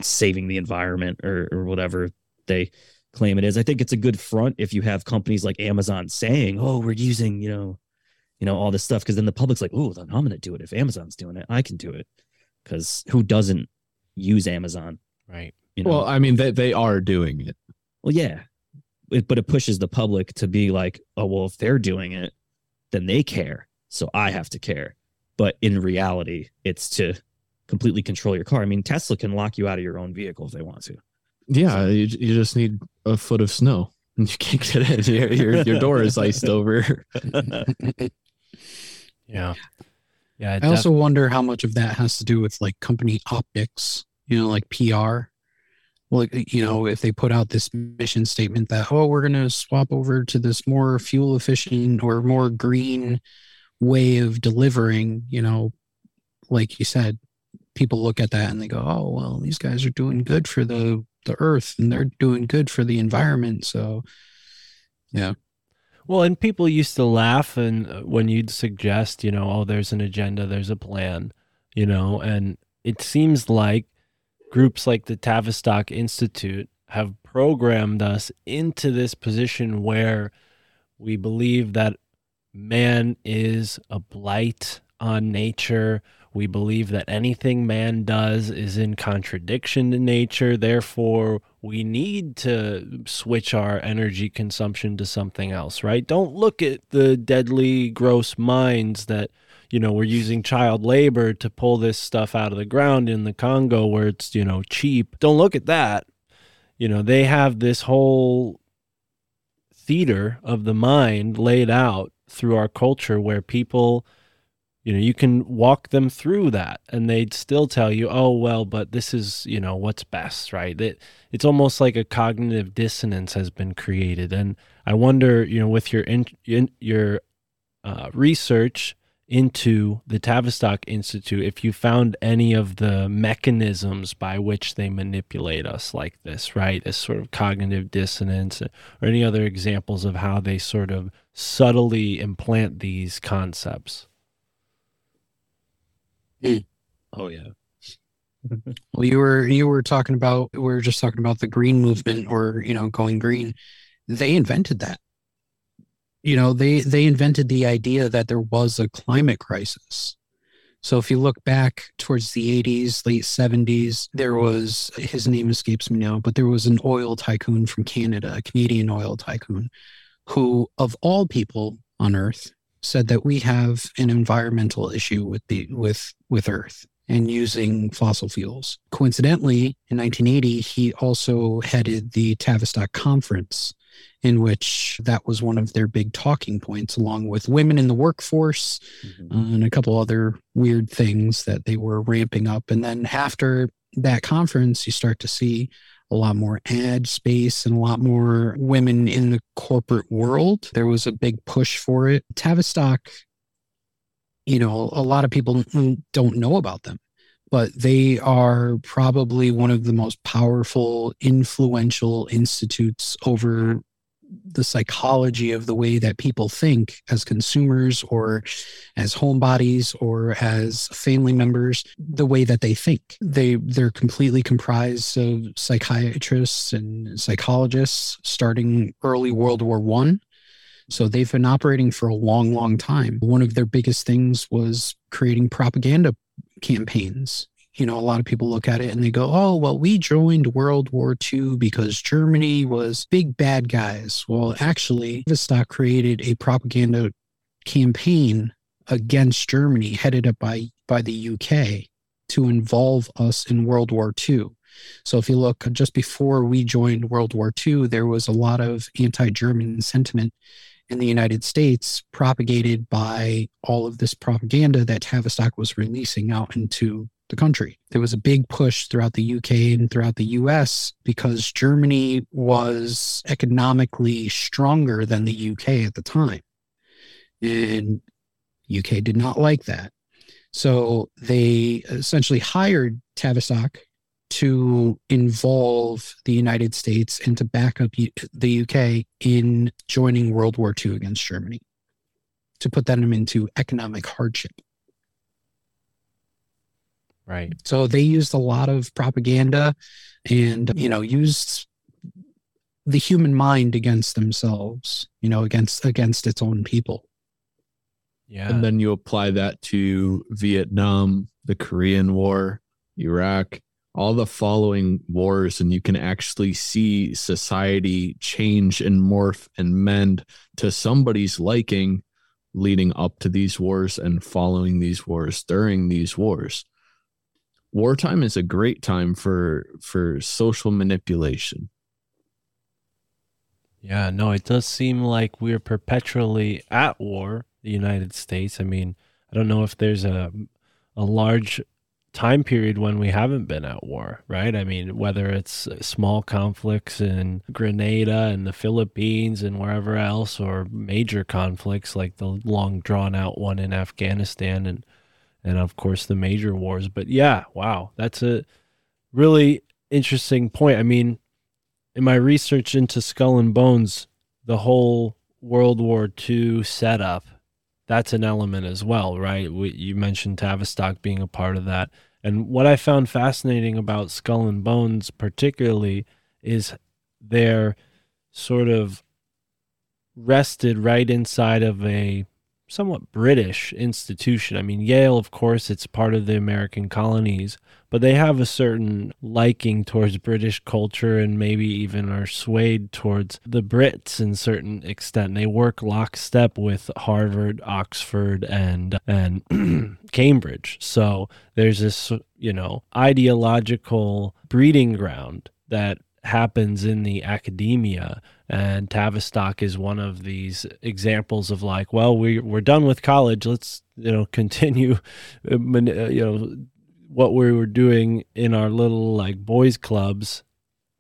saving the environment or, or whatever they claim it is. I think it's a good front if you have companies like amazon saying oh we're using you know you know all this stuff because then the public's like oh then i'm gonna do it if amazon's doing it. I can do it. Because who doesn't use amazon? Right. You know? Well i mean they, they are doing it. Well yeah. It, but it pushes the public to be like oh well if they're doing it then they care. So i have to care. But in reality it's to completely control your car. I mean tesla can lock you out of your own vehicle if they want to. Yeah you, you just need a foot of snow. And *laughs* you can't get in. Your, your, your door is iced over *laughs* *laughs* yeah yeah I also wonder how much of that has to do with like company optics, you know, like PR. Like, you know, if they put out this mission statement that, oh, we're going to swap over to this more fuel efficient or more green way of delivering, you know, like you said, people look at that and they go, oh, well, these guys are doing good for the, the earth and they're doing good for the environment. So, yeah. Well, and people used to laugh and uh, when you'd suggest, you know, oh, there's an agenda, there's a plan, you know, and it seems like groups like the Tavistock Institute have programmed us into this position where we believe that man is a blight on nature. We believe that anything man does is in contradiction to nature. Therefore, we need to switch our energy consumption to something else, right? Don't look at the deadly, gross mines that, you know, we're using child labor to pull this stuff out of the ground in the Congo where it's, you know, cheap. Don't look at that. You know, they have this whole theater of the mind laid out through our culture where people you know you can walk them through that and they'd still tell you oh well but this is you know what's best right it, it's almost like a cognitive dissonance has been created and i wonder you know with your in, in your uh, research into the Tavistock Institute if you found any of the mechanisms by which they manipulate us like this, right? This sort of cognitive dissonance or any other examples of how they sort of subtly implant these concepts. Oh yeah. *laughs* Well, you were you were talking about we were just talking about the green movement or you know going green. They invented that. You know, they they invented the idea that there was a climate crisis. So if you look back towards the 80s, late 70s, there was his name escapes me now, but there was an oil tycoon from Canada, a Canadian oil tycoon, who of all people on earth said that we have an environmental issue with the with with earth and using fossil fuels. Coincidentally, in 1980, he also headed the Tavistock Conference, in which that was one of their big talking points, along with women in the workforce uh, and a couple other weird things that they were ramping up. And then after that conference, you start to see a lot more ad space and a lot more women in the corporate world. There was a big push for it. Tavistock you know, a lot of people don't know about them, but they are probably one of the most powerful, influential institutes over the psychology of the way that people think as consumers or as homebodies or as family members the way that they think they they're completely comprised of psychiatrists and psychologists starting early world war 1 so they've been operating for a long, long time. One of their biggest things was creating propaganda campaigns. You know, a lot of people look at it and they go, oh, well, we joined World War II because Germany was big bad guys. Well, actually, Tavistock created a propaganda campaign against Germany headed up by, by the UK to involve us in World War II. So if you look just before we joined World War II, there was a lot of anti German sentiment in the United States propagated by all of this propaganda that Tavistock was releasing out into the country. There was a big push throughout the UK and throughout the US because Germany was economically stronger than the UK at the time. And UK did not like that. So they essentially hired Tavistock to involve the United States and to back up the UK in joining World War II against Germany, to put them into economic hardship. Right. So they used a lot of propaganda and, you know, used the human mind against themselves, you know, against against its own people. Yeah. And then you apply that to Vietnam, the Korean War, Iraq, all the following wars and you can actually see society change and morph and mend to somebody's liking leading up to these wars and following these wars during these wars. Wartime is a great time for for social manipulation. Yeah no it does seem like we're perpetually at war the united states. I mean i don't know if there's a a large time period when we haven't been at war, right? I mean, whether it's uh, small conflicts in Grenada and the Philippines and wherever else, or major conflicts like the long drawn out one in Afghanistan and and of course the major wars. But yeah, wow, that's a really interesting point. I mean, in my research into Skull and Bones, the whole World War II setup that's an element as well, right? We, you mentioned Tavistock being a part of that. And what I found fascinating about Skull and Bones, particularly, is they're sort of rested right inside of a somewhat British institution. I mean, Yale, of course, it's part of the American colonies, but they have a certain liking towards British culture and maybe even are swayed towards the Brits in certain extent. They work lockstep with Harvard, Oxford, and and *clears throat* Cambridge. So there's this, you know, ideological breeding ground that happens in the academia. And Tavistock is one of these examples of like well we we're done with college. Let's you know *laughs* continue uh, uh, you know what we were doing in our little like boys clubs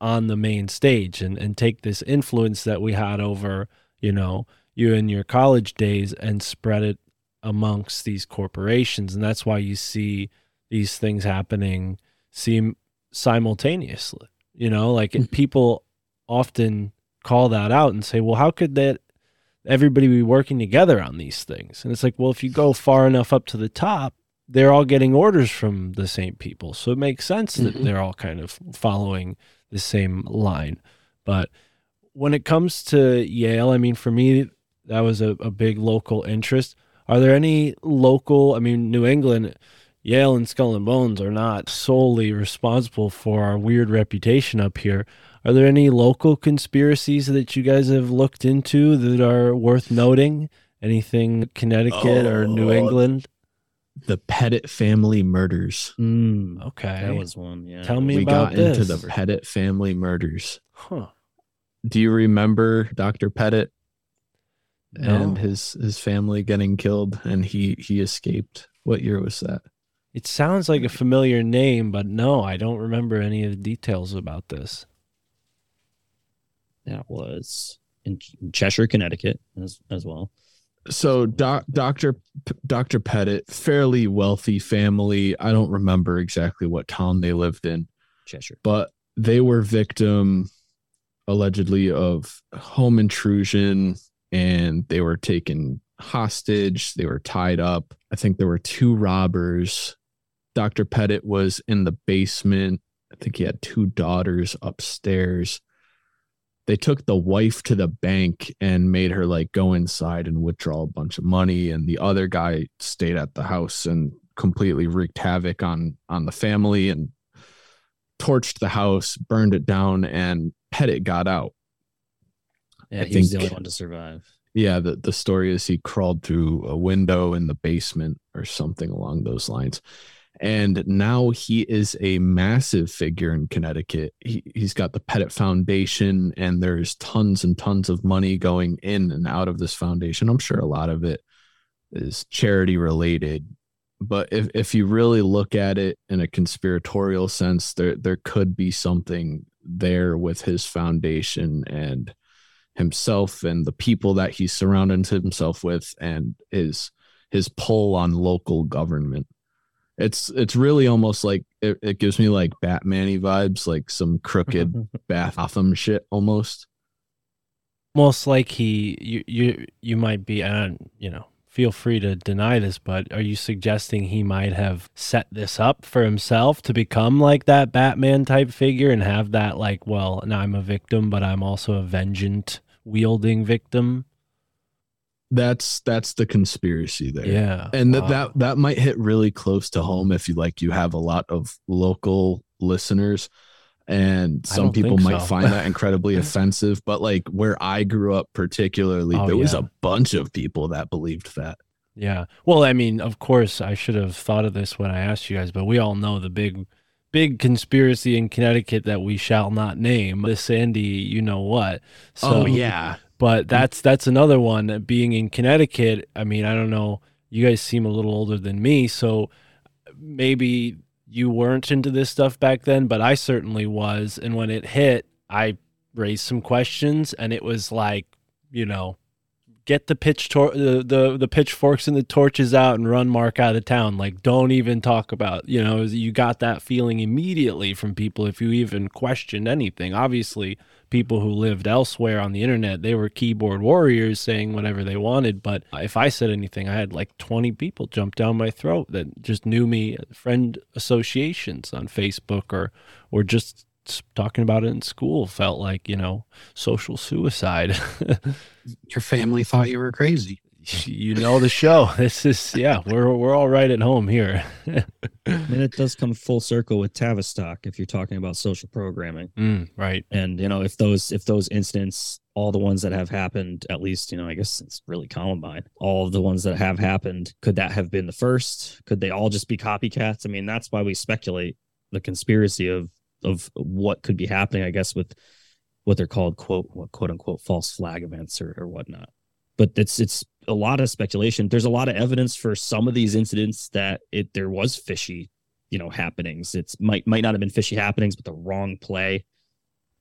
on the main stage and and take this influence that we had over you know you in your college days and spread it amongst these corporations. And that's why you see these things happening seem simultaneously you know like and people often call that out and say well how could that everybody be working together on these things? And it's like well if you go far enough up to the top they're all getting orders from the same people. So it makes sense that Mhm. they're all kind of following the same line. But when it comes to yale i mean for me that was a, a big local interest. Are there any local i mean new england Yale and Skull and Bones are not solely responsible for our weird reputation up here. Are there any local conspiracies that you guys have looked into that are worth noting? Anything Connecticut or New Oh, England? The Petit family murders. Hmm, okay. That was one. Yeah. Tell me we about got this. into the Petit family murders. Huh. Do you remember Dr. Petit and his his family getting killed and he he escaped? What year was that? It sounds like a familiar name, but no, I don't remember any of the details about this. That was in Cheshire, Connecticut, as as well. So doc, Dr. Dr. Petit, fairly wealthy family. I don't remember exactly what town they lived in. Cheshire. But they were victim allegedly of home intrusion and they were taken hostage. They were tied up. I think there were two robbers. Dr. Petit was in the basement. I think he had two daughters upstairs. They took the wife to the bank and made her like go inside and withdraw a bunch of money. And the other guy stayed at the house and completely wreaked havoc on on the family and torched the house, burned it down, and Petit got out. Yeah, I he was the only one to survive. Yeah, the, the story is he crawled through a window in the basement or something along those lines. And now he is a massive figure in Connecticut. He, he's got the Petit Foundation, and there's tons and tons of money going in and out of this foundation. I'm sure a lot of it is charity related. But if, if you really look at it in a conspiratorial sense, there there could be something there with his foundation and himself and the people that he surrounded himself with and his his pull on local government it's it's really almost like it, it gives me like batman vibes like some crooked *laughs* Gotham shit almost Most like he, you, you, you might be, uh, you know, feel free to deny this, but are you suggesting he might have set this up for himself to become like that Batman type figure and have that like, well, now I'm a victim, but I'm also a vengeant wielding victim? That's that's the conspiracy there Yeah, and that wow. that that might hit really close to home if you like you have a lot of local listeners and some people might so. find that incredibly *laughs* offensive but like where i grew up particularly Oh, there was yeah. a bunch of people that believed that Yeah. Well, I mean, of course, I should have thought of this when I asked you guys, but we all know the big, big conspiracy in Connecticut that we shall not name. The Sandy, you know what? Oh, yeah. But mm. that's that's another one. Being in Connecticut, I mean, I don't know. You guys seem a little older than me, so maybe you weren't into this stuff back then, but I certainly was. And when it hit, I raised some questions, and it was like, you know, get the pitch tor- the, the the pitchforks and the torches out and run Mark out of town. Like, don't even talk about. You know, you got that feeling immediately from people if you even questioned anything. Obviously, people who lived elsewhere on the internet, they were keyboard warriors saying whatever they wanted. But if I said anything, I had like 20 people jump down my throat that just knew me, uh, friend associations on Facebook or or just talking about it in school felt like you know social suicide *laughs* Your family thought you were crazy. You know the show *laughs* this is yeah we're we're all right at home here *laughs* And it does come full circle with Tavistock if you're talking about social programming. Mm, right. And you know, if those if those incidents, all the ones that have happened, at least, you know, I guess it's really Columbine, all of the ones that have happened, could that have been the first? Could they all just be copycats? I mean, that's why we speculate the conspiracy of of what could be happening, I guess, with what they're called quote what quote unquote false flag events or, or whatnot. But it's it's a lot of speculation. There's a lot of evidence for some of these incidents that it there was fishy, you know, happenings. It's might might not have been fishy happenings, but the wrong play.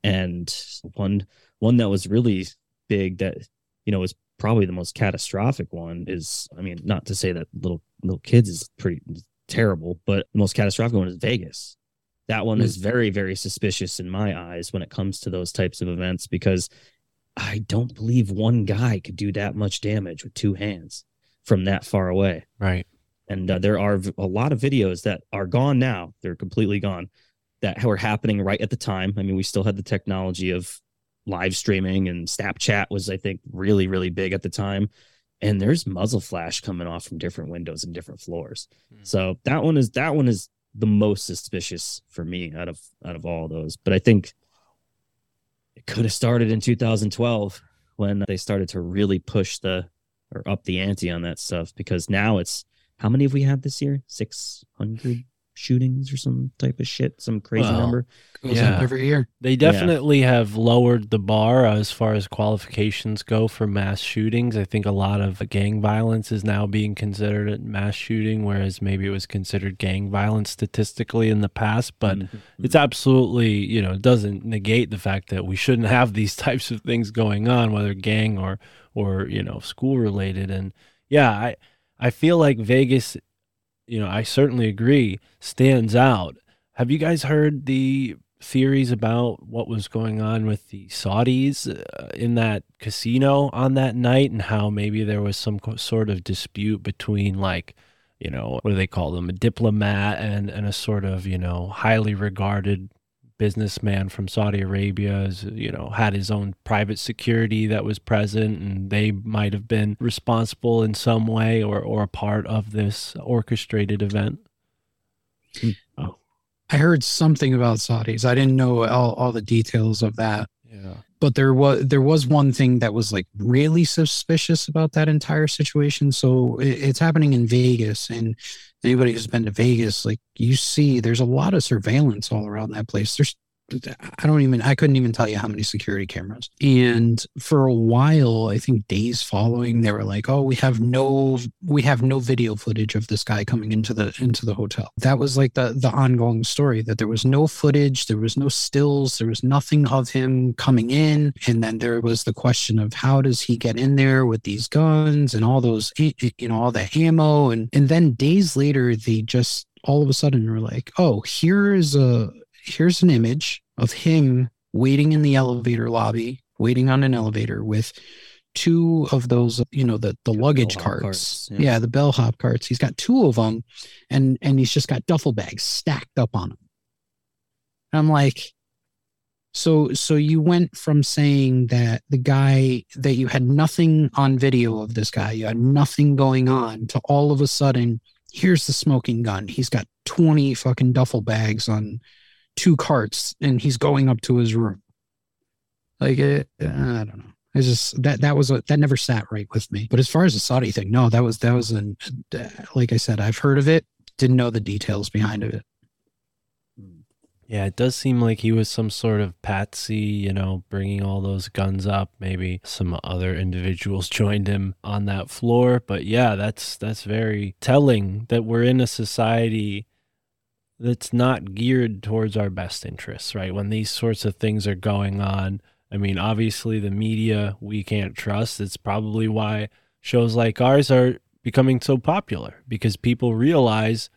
And one one that was really big that you know was probably the most catastrophic one is I mean, not to say that little little kids is pretty terrible, but the most catastrophic one is Vegas. That one is mm. very, very suspicious in my eyes when it comes to those types of events because I don't believe one guy could do that much damage with two hands from that far away. Right. And uh, there are a lot of videos that are gone now. They're completely gone that were happening right at the time. I mean, we still had the technology of live streaming and Snapchat was, I think, really, really big at the time. And there's muzzle flash coming off from different windows and different floors. So that one is that one is the most suspicious for me out of out of all those. But I think it could have started in 2012 when they started to really push the or up the ante on that stuff because now it's how many have we had this year? 600 shootings or some type of shit some crazy Well, number Goes up every year. They definitely have lowered the bar as far as qualifications go for mass shootings. I think a lot of gang violence is now being considered a mass shooting, whereas maybe it was considered gang violence statistically in the past. But mm-hmm. it's absolutely, you know, it doesn't negate the fact that we shouldn't have *laughs* these types of things going on, whether gang or or you know school related. And yeah, I I feel like Vegas, you know, I certainly agree, stands out. Have you guys heard the theories about what was going on with the Saudis uh, in that casino on that night and how maybe there was some co- sort of dispute between like you know what do they call them a diplomat and and a sort of you know highly regarded businessman from Saudi Arabia is, you know had his own private security that was present and they might have been responsible in some way or or a part of this orchestrated event hmm. Oh. I heard something about Saudis. I didn't know all, all the details of that. Yeah. But there was there was one thing that was like really suspicious about that entire situation. So it, it's happening in Vegas, and anybody who's been to Vegas, like you see, there's a lot of surveillance all around that place. There's I don't even I couldn't even tell you how many security cameras. And for a while, I think days following, they were like, "Oh, we have no we have no video footage of this guy coming into the into the hotel." That was like the the ongoing story that there was no footage, there was no stills, there was nothing of him coming in, and then there was the question of how does he get in there with these guns and all those you know all the ammo and and then days later they just all of a sudden were like, "Oh, here's a here's an image of him waiting in the elevator lobby, waiting on an elevator with two of those, you know, the the luggage carts. carts, yeah. yeah. the bellhop carts. He's got two of them, and and he's just got duffel bags stacked up on him. And I'm like, so so you went from saying that the guy that you had nothing on video of this guy, you had nothing going on, to all of a sudden, here's the smoking gun. He's got 20 fucking duffel bags on two carts and he's going up to his room. Like it, I don't know. It's just that that was a, that never sat right with me. But as far as the Saudi thing, no, that was that was an uh, like I said, I've heard of it, didn't know the details behind of it. Yeah, it does seem like he was some sort of patsy, you know, bringing all those guns up. Maybe some other individuals *laughs* joined him on that floor, but yeah, that's that's very telling that we're in a society that's not geared towards our best interests, right? When these sorts of things are going on, I mean, obviously, the media we can't trust. It's probably why shows like ours are becoming so popular because people realize,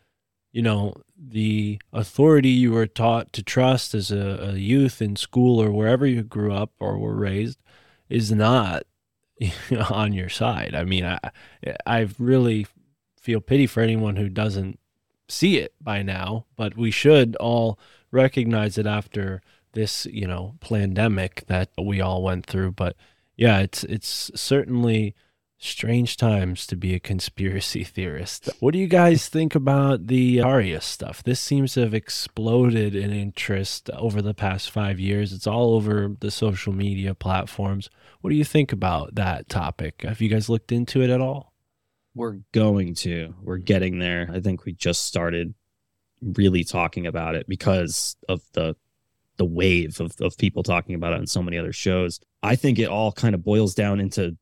you know, the authority you were taught to trust as a, a youth in school or wherever you grew up or were raised is not *laughs* on your side. I mean, I I really feel pity for anyone who doesn't see it by now, but we should all recognize it after this, you know, pandemic that we all went through. But yeah, it's it's certainly strange times to be a conspiracy *laughs* theorist. What do you guys think about the Aria stuff? This seems to have exploded in interest over the past five years. It's all over the social media platforms. What do you think about that topic? Have you guys looked into it at all? We're going to. We're getting there. I think we just started really talking about it because of the the wave of, of people talking about it on so many other shows. I think it all kind of boils down into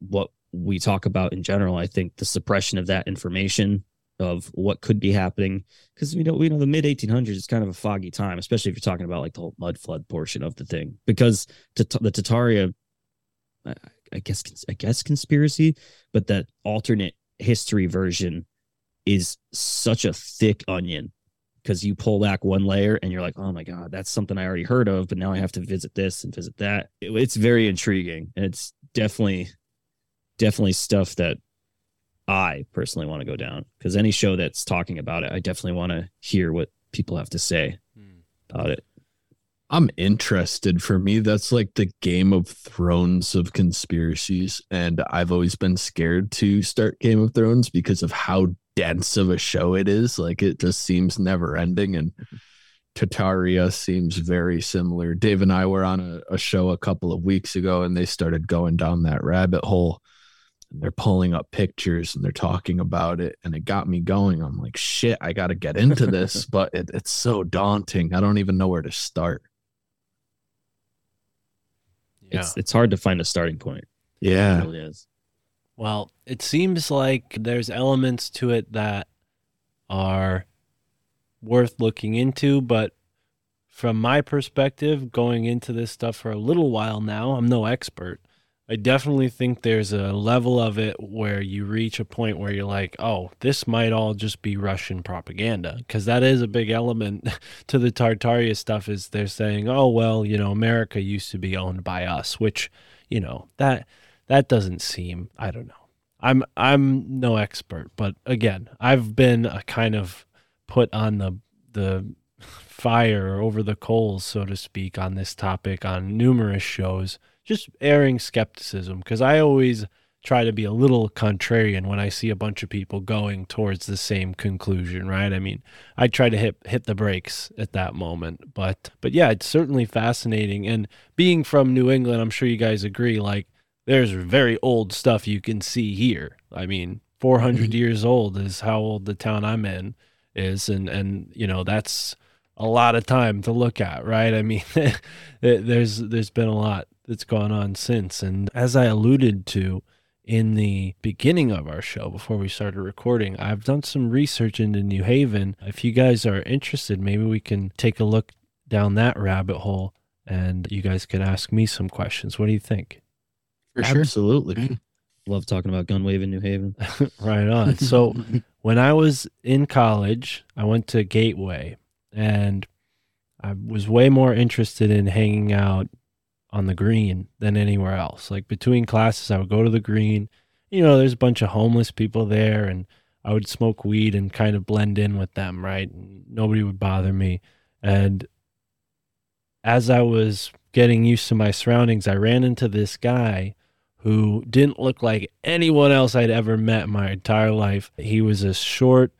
what we talk about in general. I think the suppression of that information of what could be happening because we know we know the mid 1800s is kind of a foggy time, especially if you're talking about like the whole mud flood portion of the thing. Because the Tartaria, I, guess I guess conspiracy, but that alternate history version is such a thick onion because you pull back one layer and you're like, oh my god, that's something I already heard of, but now I have to visit this and visit that. It, it's very intriguing, and it's definitely, definitely stuff that I personally want to go down because any show that's talking about it, I definitely want to hear what people have to say hmm. about it. I'm interested. For me, that's like the Game of Thrones of conspiracies. And I've always been scared to start Game of Thrones because of how dense of a show it is. Like it just seems never ending. And mm-hmm. Tartaria seems very similar. Dave and I were on a, a show a couple of weeks ago and they started going down that rabbit hole. And they're pulling up pictures and they're talking about it. And it got me going. I'm like, shit, I got to get into this. *laughs* but it, it's so daunting. I don't even know where to start. It's it's hard to find a starting point. Yeah. It really is. Well, it seems like there's elements to it that are worth looking into, but from my perspective, going into this stuff for a little while now, I'm no expert. I definitely think there's a level of it where you reach a point where you're like, oh, this might all just be Russian propaganda. Because that is a big element *laughs* to the Tartaria stuff is they're saying, oh, well, you know, America used to be owned by us, which, you know, that that doesn't seem, I don't know. I'm I'm no expert, but again, I've been a kind of put on the the fire over the coals, so to speak, on this topic on numerous shows just airing skepticism because I always try to be a little contrarian when I see a bunch of people going towards the same conclusion, right? I mean, I try to hit hit the brakes at that moment, but but yeah, it's certainly fascinating. And being from New England, I'm sure you guys agree. Like, there's very old stuff you can see here. I mean, 400 mm-hmm. years old is how old the town I'm in is, and and you know that's a lot of time to look at, right? I mean, *laughs* there's there's been a lot that's gone on since. And as I alluded to in the beginning of our show before we started recording, I've done some research into New Haven. If you guys are interested, maybe we can take a look down that rabbit hole and you guys can ask me some questions. What do you think? For sure. Absolutely. Love talking about gun wave in New Haven. *laughs* *laughs* right on. So when I was in college, I went to Gateway and I was way more interested in hanging out on the green than anywhere else. Like between classes, I would go to the green. You know, there's a bunch of homeless people there, and I would smoke weed and kind of blend in with them, right? Nobody would bother me. And as I was getting used to my surroundings, I ran into this guy who didn't look like anyone else I'd ever met in my entire life. He was a short,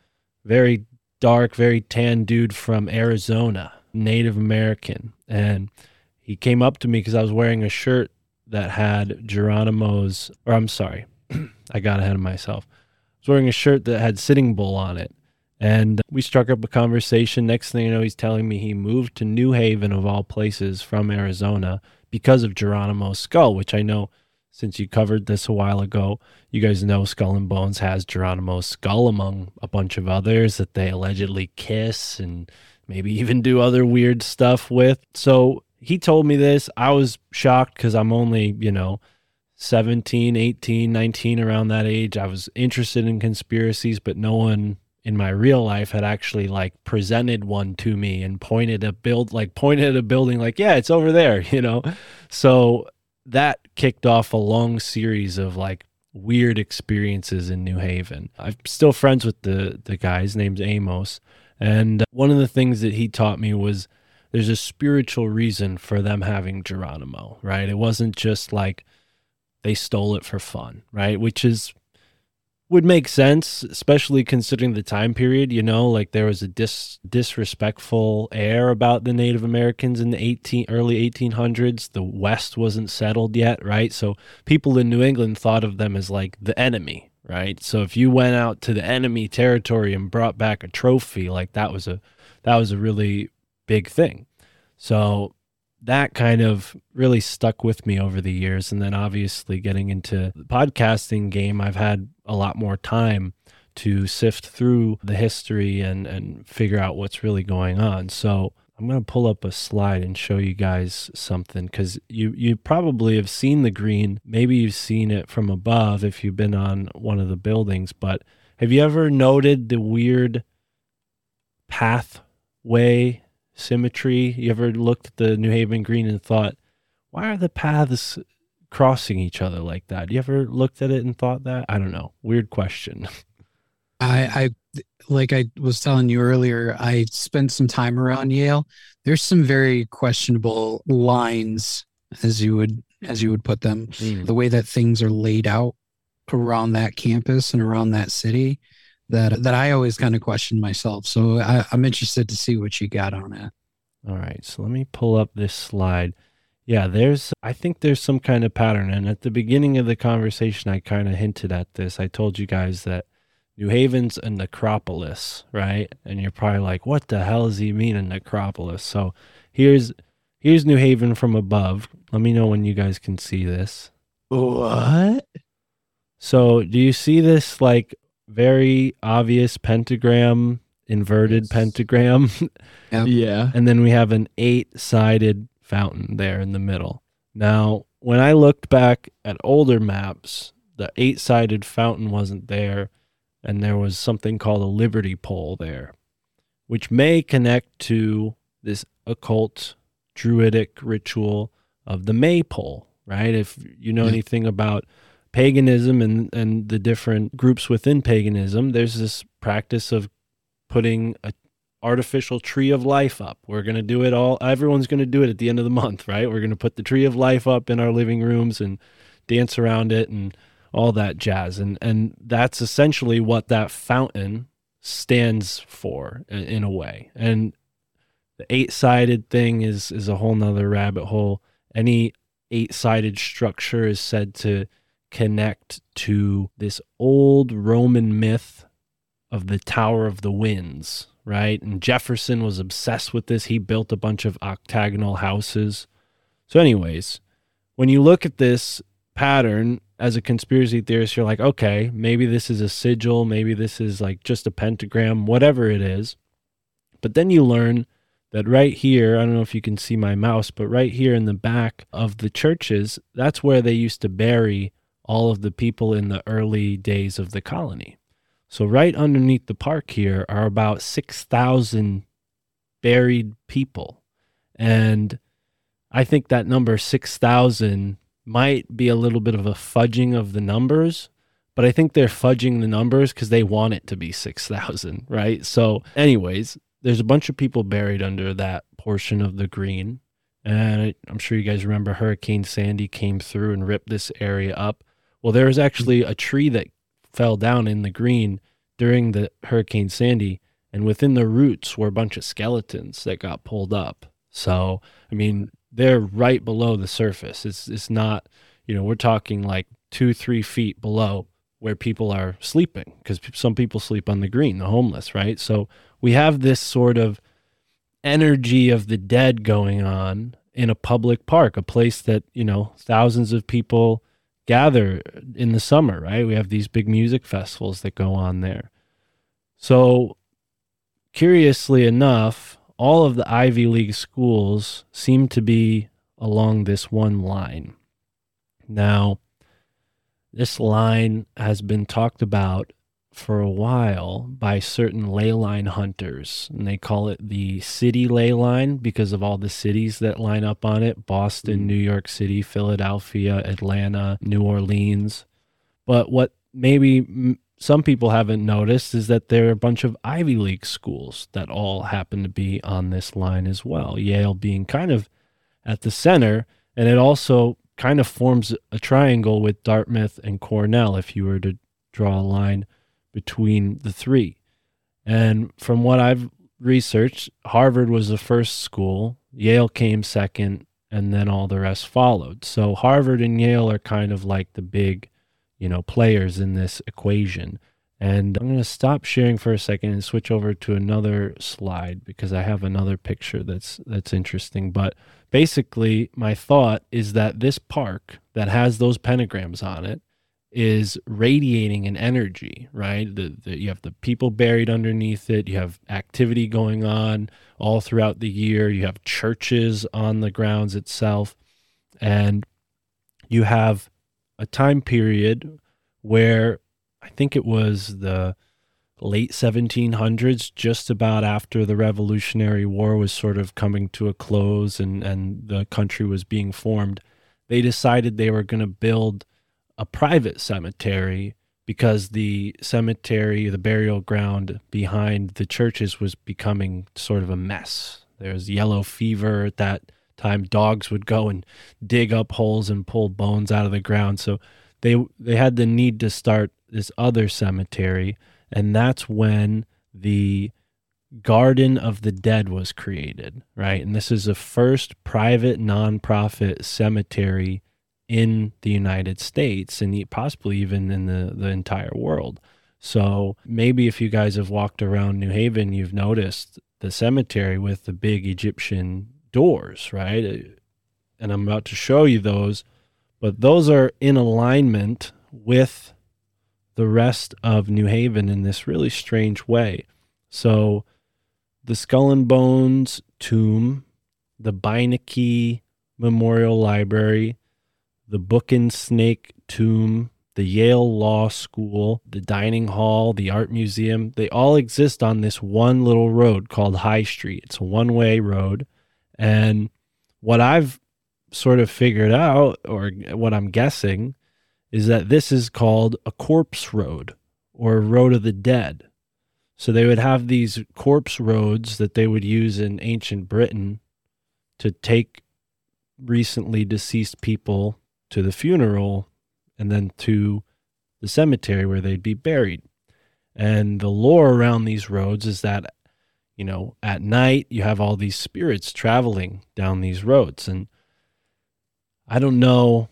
very dark, very tan dude from Arizona, Native American. And he came up to me because I was wearing a shirt that had Geronimo's, or I'm sorry, *clears throat* I got ahead of myself. I was wearing a shirt that had Sitting Bull on it. And we struck up a conversation. Next thing you know, he's telling me he moved to New Haven, of all places, from Arizona because of Geronimo's skull, which I know since you covered this a while ago, you guys know Skull and Bones has Geronimo's skull among a bunch of others that they allegedly kiss and maybe even do other weird stuff with. So he told me this. I was shocked because I'm only, you know, 17, 18, 19, around that age. I was interested in conspiracies, but no one in my real life had actually like presented one to me and pointed a build like pointed a building like yeah it's over there *laughs* you know so that kicked off a long series of like weird experiences in New Haven. I'm still friends with the the guy. His name's Amos, and one of the things that he taught me was there's a spiritual reason for them having Geronimo, right? It wasn't just like they stole it for fun, right? Which is would make sense, especially considering the time period. You know, like there was a dis disrespectful air about the Native Americans in the eighteen early eighteen hundreds. The West wasn't settled yet, right? So people in New England thought of them as like the enemy, right? So if you went out to the enemy territory and brought back a trophy, like that was a that was a really big thing. So that kind of really stuck with me over the years. And then obviously getting into the podcasting game, I've had a lot more time to sift through the history and, and figure out what's really going on. So I'm going to pull up a slide and show you guys something because you, you probably have seen the green. Maybe you've seen it from above if you've been on one of the buildings, but have you ever noted the weird pathway symmetry? You ever looked at the New Haven green and thought, why are the paths crossing each other like that? You ever looked at it and thought that? I don't know. Weird question. *laughs* I, I like I was telling you earlier, I spent some time around Yale. There's some very questionable lines, as you would as you would put them, Mm. the way that things are laid out around that campus and around that city. That that I always kind of question myself. So I, I'm interested to see what you got on it. All right, so let me pull up this slide. Yeah, there's I think there's some kind of pattern and at the beginning of the conversation I kind of hinted at this. I told you guys that New Haven's a necropolis, right? And you're probably like, "What the hell does he mean a necropolis?" So, here's here's New Haven from above. Let me know when you guys can see this. What? So, do you see this like very obvious pentagram, inverted pentagram? *laughs* Yeah. And then we have an eight sided fountain there in the middle. Now, when I looked back at older maps, the eight sided fountain wasn't there, and there was something called a Liberty Pole there, which may connect to this occult druidic ritual of the maypole, right? If you know Yeah. anything about paganism and, and the different groups within paganism, there's this practice of putting a artificial tree of life up. We're going to do it all. Everyone's going to do it at the end of the month, right? We're going to put the tree of life up in our living rooms and dance around it and all that jazz. And and that's essentially what that fountain stands for in, in a way. And the eight-sided thing is is a whole nother rabbit hole. Any eight-sided structure is said to connect to this old Roman myth of the Tower of the Winds, right? And Jefferson was obsessed with this. He built a bunch of octagonal houses. So, anyways, when you look at this pattern as a conspiracy theorist, you're like, okay, maybe this is a sigil, maybe this is like just a pentagram, whatever it is. But then you learn that right here, I don't know if you can see my mouse, but right here in the back of the churches, that's where they used to bury all of the people in the early days of the colony. So right underneath the park here are about 6,000 buried people. And I think that number 6,000 might be a little bit of a fudging of the numbers, but I think they're fudging the numbers because they want it to be 6,000, right? So, anyways, there's a bunch of people buried under that portion of the green. And I'm sure you guys remember Hurricane Sandy came through and ripped this area up. Well, there was actually a tree that fell down in the green during the Hurricane Sandy, and within the roots were a bunch of skeletons that got pulled up. So, I mean, they're right below the surface. It's it's not, you know, we're talking like two, three feet below where people are sleeping because some people sleep on the green, the homeless, right? So we have this sort of energy of the dead going on in a public park, a place that, you know, thousands of people gather in the summer, right? We have these big music festivals that go on there. So, curiously enough, all of the Ivy League schools seem to be along this one line. Now, this line has been talked about for a while by certain ley line hunters, and they call it the city ley line because of all the cities that line up on it Boston, mm. New York City, Philadelphia, Atlanta, New Orleans. But what maybe m- some people haven't noticed is that there are a bunch of Ivy League schools that all happen to be on this line as well. Yale being kind of at the center, and it also kind of forms a triangle with Dartmouth and Cornell if you were to draw a line between the three. And from what I've researched, Harvard was the first school, Yale came second, and then all the rest followed. So Harvard and Yale are kind of like the big, you know, players in this equation. And I'm going to stop sharing for a second and switch over to another slide because I have another picture that's that's interesting. But basically, my thought is that this park that has those pentagrams on it is radiating an energy, right? The, the, you have the people buried underneath it. You have activity going on all throughout the year. You have churches on the grounds itself. And you have a time period where I think it was the late 1700s, just about after the Revolutionary War was sort of coming to a close and, and the country was being formed. They decided they were going to build a private cemetery because the cemetery, the burial ground behind the churches was becoming sort of a mess. There was yellow fever at that time. Dogs would go and dig up holes and pull bones out of the ground. So they they had the need to start this other cemetery, and that's when the Garden of the Dead was created, right? And this is the first private nonprofit cemetery in the United States and possibly even in the, the entire world. So maybe if you guys have walked around New Haven, you've noticed the cemetery with the big Egyptian doors, right? Uh, and I'm about to show you those, but those are in alignment with the rest of New Haven in this really strange way. So the Skull and Bones tomb, the Beinecke Memorial Library, the Book and Snake Tomb, the Yale Law School, the Dining Hall, the Art Museum, they all exist on this one little road called High Street. It's a one way road. And what I've sort of figured out, or what I'm guessing, is that this is called a corpse road or a road of the dead. So they would have these corpse roads that they would use in ancient Britain to take recently deceased people to the funeral and then to the cemetery where they'd be buried. And the lore around these roads is that, you know, at night you have all these spirits traveling down these roads. And I don't know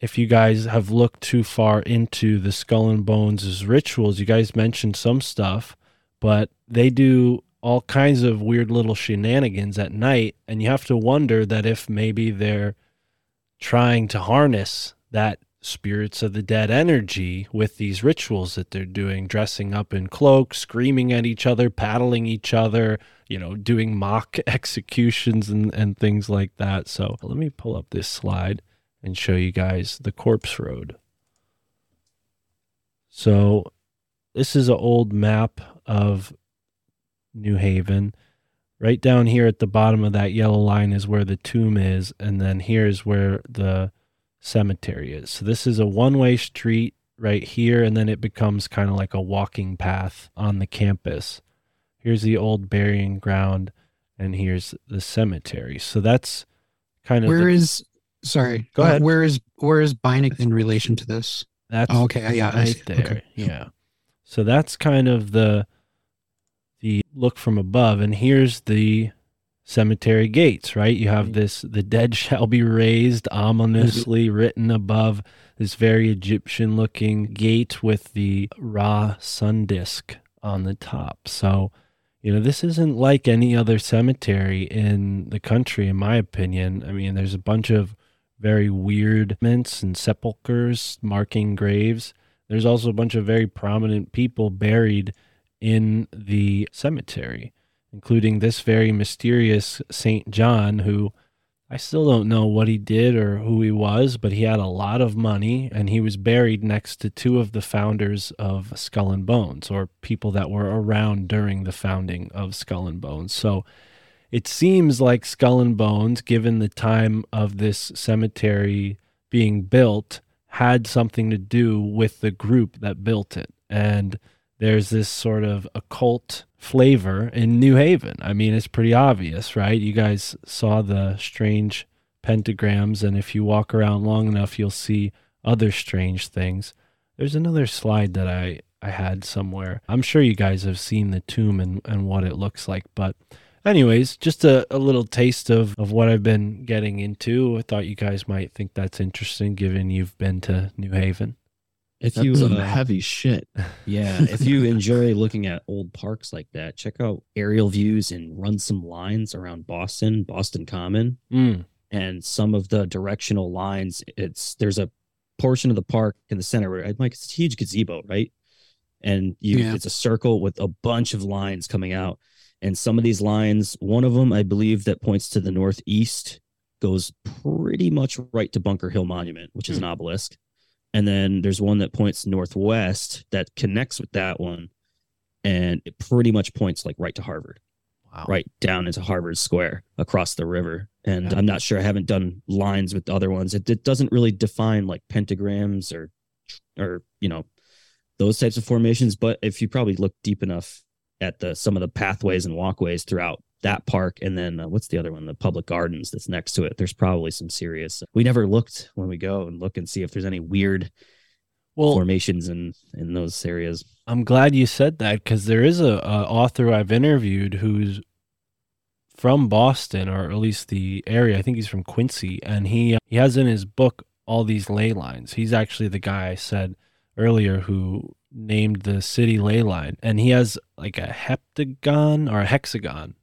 if you guys have looked too far into the Skull and Bones' rituals. You guys mentioned some stuff, but they do all kinds of weird little shenanigans at night. And you have to wonder that if maybe they're trying to harness that spirits of the dead energy with these rituals that they're doing, dressing up in cloaks, screaming at each other, paddling each other, you know, doing mock *laughs* executions and, and things like that. So let me pull up this slide and show you guys the corpse road. So this is an old map of New Haven right down here at the bottom of that yellow line is where the tomb is and then here's where the cemetery is so this is a one-way street right here and then it becomes kind of like a walking path on the campus here's the old burying ground and here's the cemetery so that's kind of Where the- is sorry? Go uh, ahead. Where is where is Beinecke in relation to this? That's Oh, okay. Yeah, I right see. there. Okay. Yeah. So that's kind of the the look from above, and here's the cemetery gates. Right, you have this: "The dead shall be raised," ominously mm-hmm. written above this very Egyptian-looking gate with the Ra sun disk on the top. So. You know, this isn't like any other cemetery in the country, in my opinion. I mean, there's a bunch of very weird mints and sepulchres marking graves. There's also a bunch of very prominent people buried in the cemetery. including this very mysterious Saint John, who I still don't know what he did or who he was, but he had a lot of money and he was buried next to two of the founders of Skull and Bones or people that were around during the founding of Skull and Bones. So it seems like Skull and Bones, given the time of this cemetery being built, had something to do with the group that built it. And there's this sort of occult flavor in New Haven. I mean, it's pretty obvious, right? You guys saw the strange pentagrams, and if you walk around long enough, you'll see other strange things. There's another slide that I, I had somewhere. I'm sure you guys have seen the tomb and, and what it looks like, but anyways, just a, a little taste of, of what I've been getting into. I thought you guys might think that's interesting given you've been to New Haven. If That's you some uh, heavy shit. Yeah, if you enjoy looking at old parks like that, check out aerial views and run some lines around Boston, Boston Common, Mm. and some of the directional lines. It's there's a portion of the park in the center where like it's a huge gazebo, right? And you Yeah. it's a circle with a bunch of lines coming out. And some of these lines, one of them I believe that points to the northeast goes pretty much right to Bunker Hill Monument, which is an obelisk. And then there's one that points northwest that connects with that one. And it pretty much points like right to Harvard. Wow. Right down into Harvard Square across the river. And Yeah. I'm not sure I haven't done lines with the other ones. It, it doesn't really define like pentagrams or or you know those types of formations. But if you probably look deep enough at the some of the pathways and walkways throughout that park, and then uh, what's the other one? The public gardens that's next to it. There's probably some serious. We never looked when we go and look and see if there's any weird Well, formations in in those areas. I'm glad you said that because there is a, a author I've interviewed who's from Boston or at least the area. I think he's from Quincy, and he he has in his book all these ley lines. He's actually the guy I said earlier who named the city ley line, and he has like a heptagon or a hexagon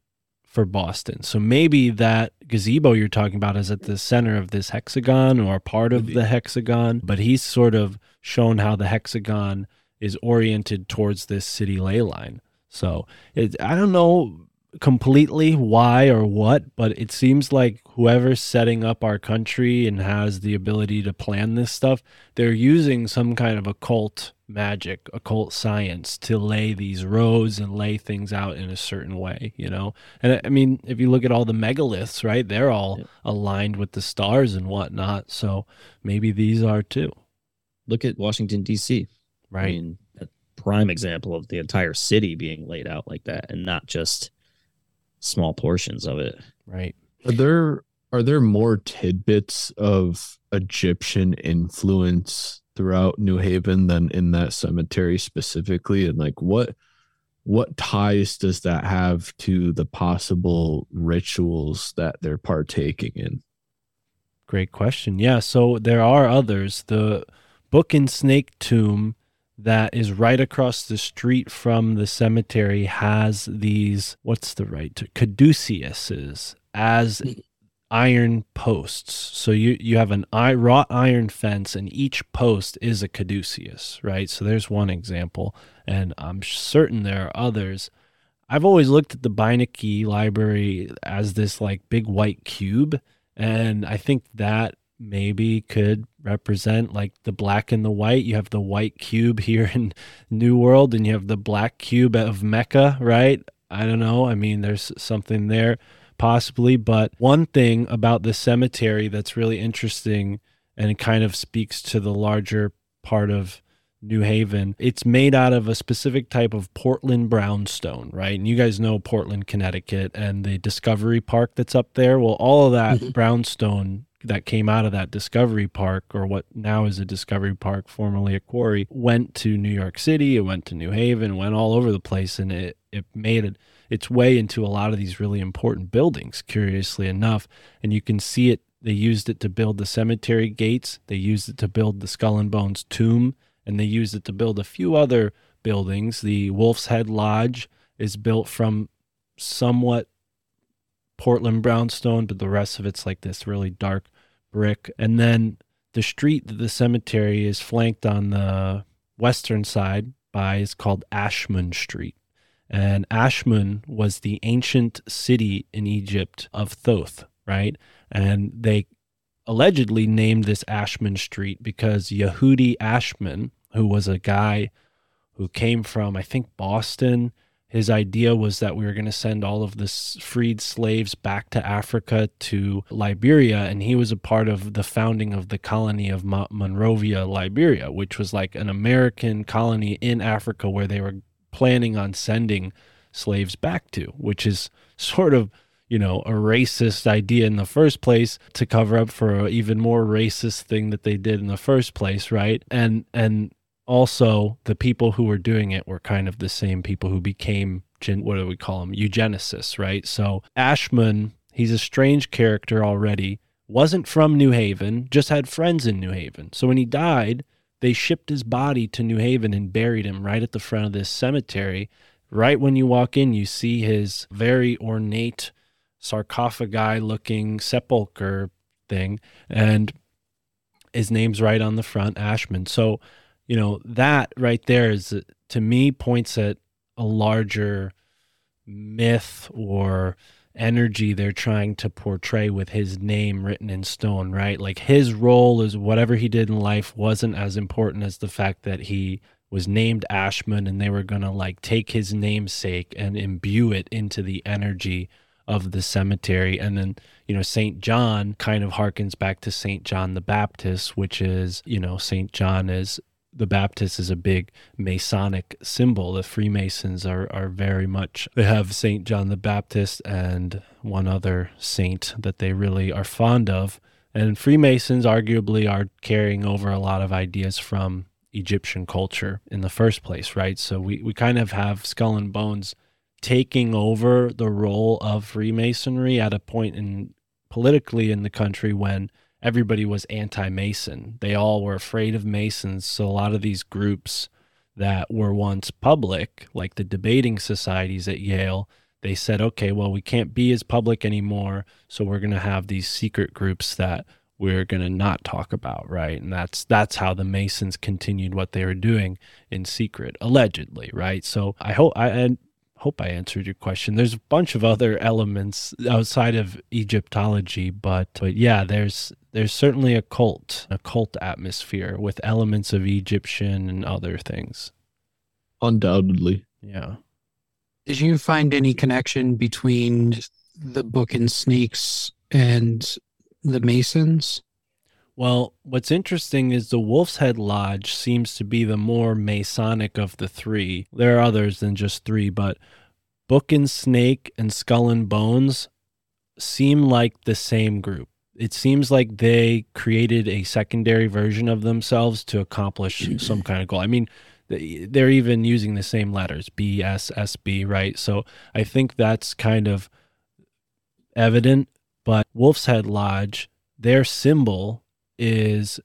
for Boston. So maybe that gazebo you're talking about is at the center of this hexagon or part of the hexagon, but he's sort of shown how the hexagon is oriented towards this city ley line. So it, I don't know completely why or what, but it seems like whoever's setting up our country and has the ability to plan this stuff, they're using some kind of occult magic, occult science to lay these roads and lay things out in a certain way, you know? And I- mean, if you look at all the megaliths, right, they're all aligned with the stars and whatnot. So maybe these are too. Look at Washington D.C. Right. I mean, prime example of the entire city being laid out like that, and not just small portions of it. Right. Are there are there more tidbits of Egyptian influence throughout New Haven than in that cemetery specifically? And like what what ties does that have to the possible rituals that they're partaking in? Great question. Yeah, so there are others. The Book and Snake Tomb that is right across the street from the cemetery has these what's the right to caduceuses as hmm. iron posts. So you you have an i wrought iron fence and each post is a caduceus, right? So there's one example and I'm certain there are others. I've always looked at the Beinecke library as this like big white cube and I think that maybe could represent like the black and the white. You have the white cube here *laughs* in New World, and you have the black cube of Mecca, right? I don't know. I mean, there's something there possibly. But one thing about the cemetery that's really interesting and it kind of speaks to the larger part of New Haven. It's made out of a specific type of Portland brownstone, right? And you guys know Portland, Connecticut, and the Discovery Park that's up there. Well, all of that *laughs* brownstone that came out of that Discovery Park, or what now is a Discovery Park, formerly a quarry, went to New York City, it went to New Haven, went all over the place, and it, it made it its way into a lot of these really important buildings, curiously enough. And you can see it. They used it to build the cemetery gates, they used it to build the Skull and Bones tomb, and they used it to build a few other buildings. The Wolf's Head Lodge is built from somewhat Portland brownstone, but the rest of it's like this really dark brick. And then the street that the cemetery is flanked on the western side by is called Ashmun Street. And Ashmun was the ancient city in Egypt of Thoth, right? And they allegedly named this Ashmun Street because Yehudi Ashmun, who was a guy who came from, I think, Boston. His idea was that we were going to send all of the freed slaves back to Africa to Liberia, and he was a part of the founding of the colony of Mo- Monrovia, Liberia, which was like an American colony in Africa where they were planning on sending slaves back to, which is sort of you know a racist idea in the first place to cover up for an even more racist thing that they did in the first place right? And and also the people who were doing it were kind of the same people who became what do we call them eugenicists right? So ashmun he's a strange character already. Wasn't from new haven just had friends in new haven. So when he died they shipped his body to new haven and buried him right at the front of this cemetery. Right when you walk in you see his very ornate sarcophagi looking sepulcher thing and his name's right on the front ashmun. So you know that right there is to me points at a larger myth or energy they're trying to portray with his name written in stone right like his role is whatever he did in life wasn't as important as the fact that he was named ashmun and they were going to like take his namesake and imbue it into the energy of the cemetery. And then, you know, St. John kind of harkens back to St. John the Baptist, which is, you know, St. John is the Baptist is a big Masonic symbol. The Freemasons are, are very much, they have St. John the Baptist and one other saint that they really are fond of. And Freemasons arguably are carrying over a lot of ideas from Egyptian culture in the first place, right? So we, we kind of have Skull and Bones taking over the role of Freemasonry at a point in politically in the country when everybody was anti-Mason. They all were afraid of Masons. So a lot of these groups that were once public, like the debating societies at Yale, they said, okay, well, we can't be as public anymore, so we're going to have these secret groups that we're going to not talk about, right? And that's that's how the Masons continued what they were doing in secret, allegedly, right? So I hope I and hope I answered your question. There's a bunch of other elements outside of Egyptology, but but yeah, there's there's certainly a cult, a cult atmosphere with elements of Egyptian and other things. Undoubtedly. Yeah. Did you find any connection between the book and snakes and the Masons? Well, what's interesting is the Wolf's Head Lodge seems to be the more Masonic of the three. There are others than just three, but Book and Snake and Skull and Bones seem like the same group. It seems like they created a secondary version of themselves to accomplish *clears throat* some kind of goal. I mean, they- they're even using the same letters B, S, S, B, right? So I think that's kind of evident. But Wolf's Head Lodge, their symbol is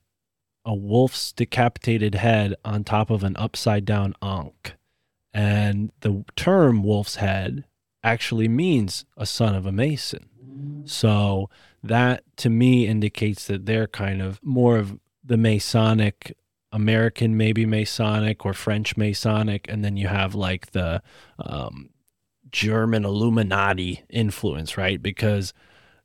a wolf's decapitated head on top of an upside down ankh. And the term wolf's head actually means a son of a mason. So that to me indicates that they're kind of more of the Masonic, American, maybe Masonic or French Masonic. And then you have like the um, German Illuminati influence, right? Because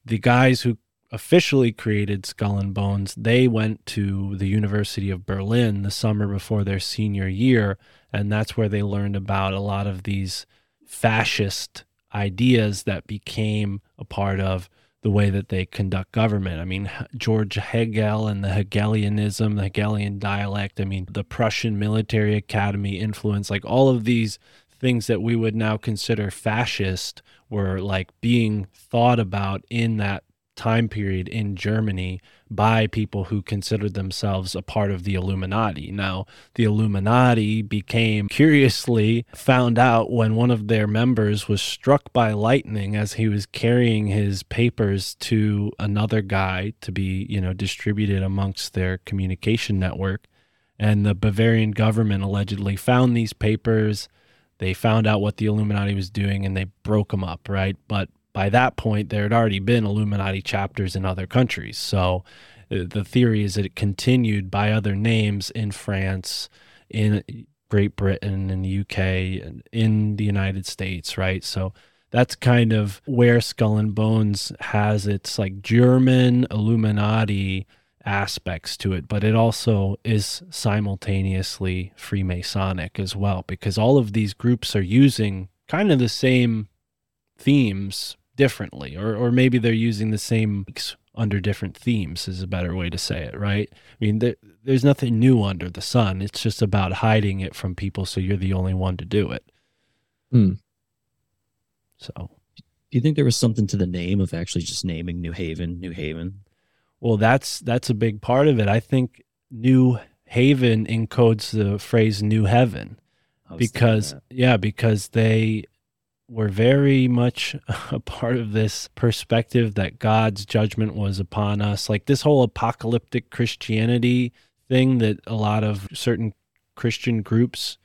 the guys who officially created Skull and Bones, they went to the University of Berlin the summer before their senior year, and that's where they learned about a lot of these fascist ideas that became a part of the way that they conduct government. I mean, George Hegel and the Hegelianism, the Hegelian dialect, I mean, the Prussian military academy influence, like all of these things that we would now consider fascist were like being thought about in that time period in Germany by people who considered themselves a part of the Illuminati. Now, the Illuminati became curiously found out when one of their members was struck by lightning as he was carrying his papers to another guy to be, you know, distributed amongst their communication network. And the Bavarian government allegedly found these papers. They found out what the Illuminati was doing and they broke them up, right? But by that point, there had already been Illuminati chapters in other countries. So uh, the theory is that it continued by other names in France, in Great Britain in the UK in the United States, right? So that's kind of where Skull and Bones has its like German Illuminati aspects to it, but it also is simultaneously Freemasonic as well, because all of these groups are using kind of the same themes differently, or, or maybe they're using the same under different themes, is a better way to say it, right? I mean, there, there's nothing new under the sun. It's just about hiding it from people so you're the only one to do it. Hmm. So, do you think there was something to the name of actually just naming New Haven, New Haven? Well, that's that's a big part of it. I think New Haven encodes the phrase "New Heaven" because yeah, because they were very much *laughs* a part of this perspective that God's judgment was upon us. Like this whole apocalyptic Christianity thing that a lot of certain Christian groups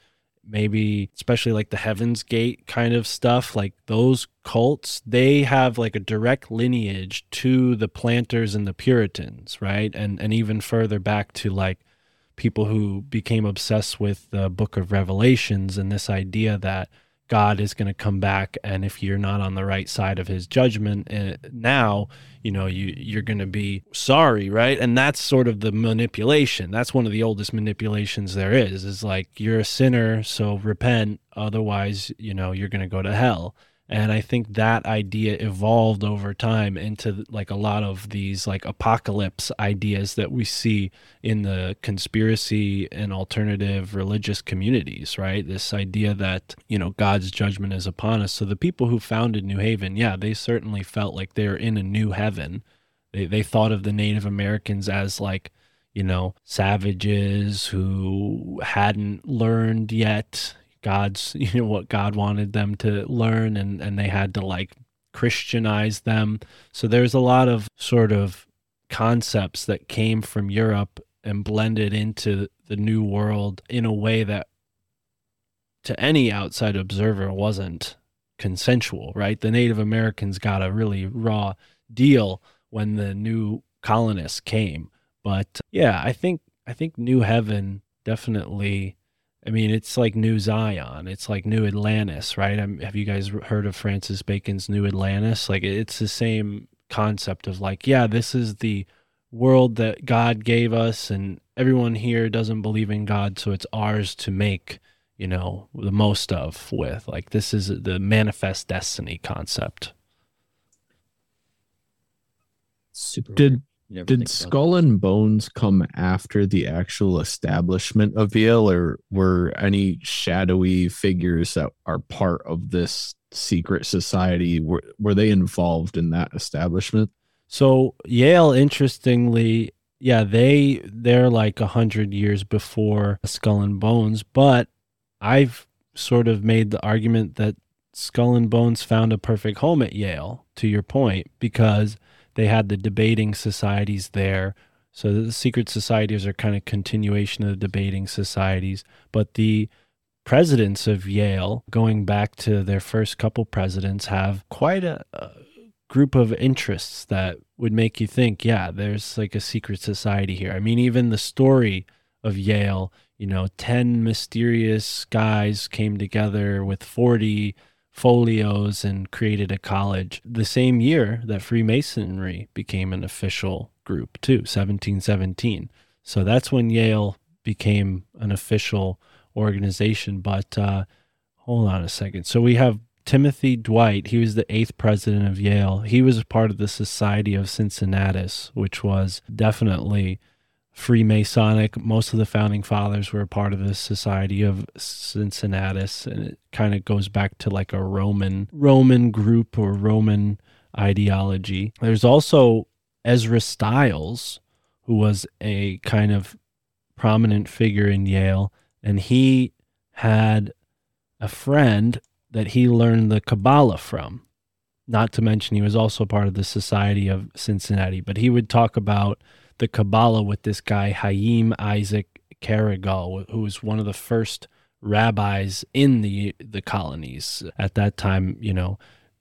maybe especially like the heavens gate kind of stuff like those cults they have like a direct lineage to the planters and the puritans right and and even further back to like people who became obsessed with the book of revelations and this idea that God is going to come back, and if you're not on the right side of His judgment uh, now, you know you you're going to be sorry, right? And that's sort of the manipulation. That's one of the oldest manipulations there is. Is like you're a sinner, so repent, otherwise, you know, you're going to go to hell. And I think that idea evolved over time into like a lot of these like apocalypse ideas that we see in the conspiracy and alternative religious communities, right? This idea that, you know, God's judgment is upon us. So the people who founded New Haven, yeah, they certainly felt like they're in a new heaven. They, they thought of the Native Americans as like, you know, savages who hadn't learned yet, God's, *laughs* you know, what God wanted them to learn, and, and they had to like Christianize them. So there's a lot of sort of concepts that came from Europe and blended into the New World in a way that to any outside observer wasn't consensual, right? The Native Americans got a really raw deal when the new colonists came. But yeah, I think I think New Heaven definitely I mean, it's like New Zion. It's like New Atlantis, right? Um have you guys heard of Francis Bacon's New Atlantis? Like, it's the same concept of like, yeah, this is the world that God gave us, and everyone here doesn't believe in God, so it's ours to make, you know, the most of with. Like, this is the manifest destiny concept. Super. Did never did think about Skull and Bones come after the actual establishment of Yale, or were any shadowy figures that are part of this secret society were were they involved in that establishment? So Yale, interestingly, yeah, they they're like a hundred years before Skull and Bones, but I've sort of made the argument that Skull and Bones found a perfect home at Yale, to your point, because they had the debating societies there. So the secret societies are kind of continuation of the debating societies, but the presidents of Yale, going back to their first couple presidents, have quite a, a group of interests that would make you think, yeah, there's like a secret society here. I mean, even the story of Yale, you know, 10 mysterious guys came together with 40 folios and created a college the same year that Freemasonry became an official group, too, 1717. So that's when Yale became an official organization. But uh, hold on a second. So we have Timothy Dwight. He was the eighth president of Yale. He was a part of the Society of Cincinnatus, which was definitely Freemasonic. Most of the founding fathers were a part of the Society of Cincinnatus, and it kind of goes back to like a Roman Roman group or Roman ideology. There's also Ezra Stiles, who was a kind of prominent figure in Yale, and he had a friend that he learned the Kabbalah from. Not to mention, he was also part of the Society of Cincinnati, but he would talk about the Kabbalah with this guy, Hayim Isaac Carigal, who was one of the first rabbis in the the colonies. At that time, you know,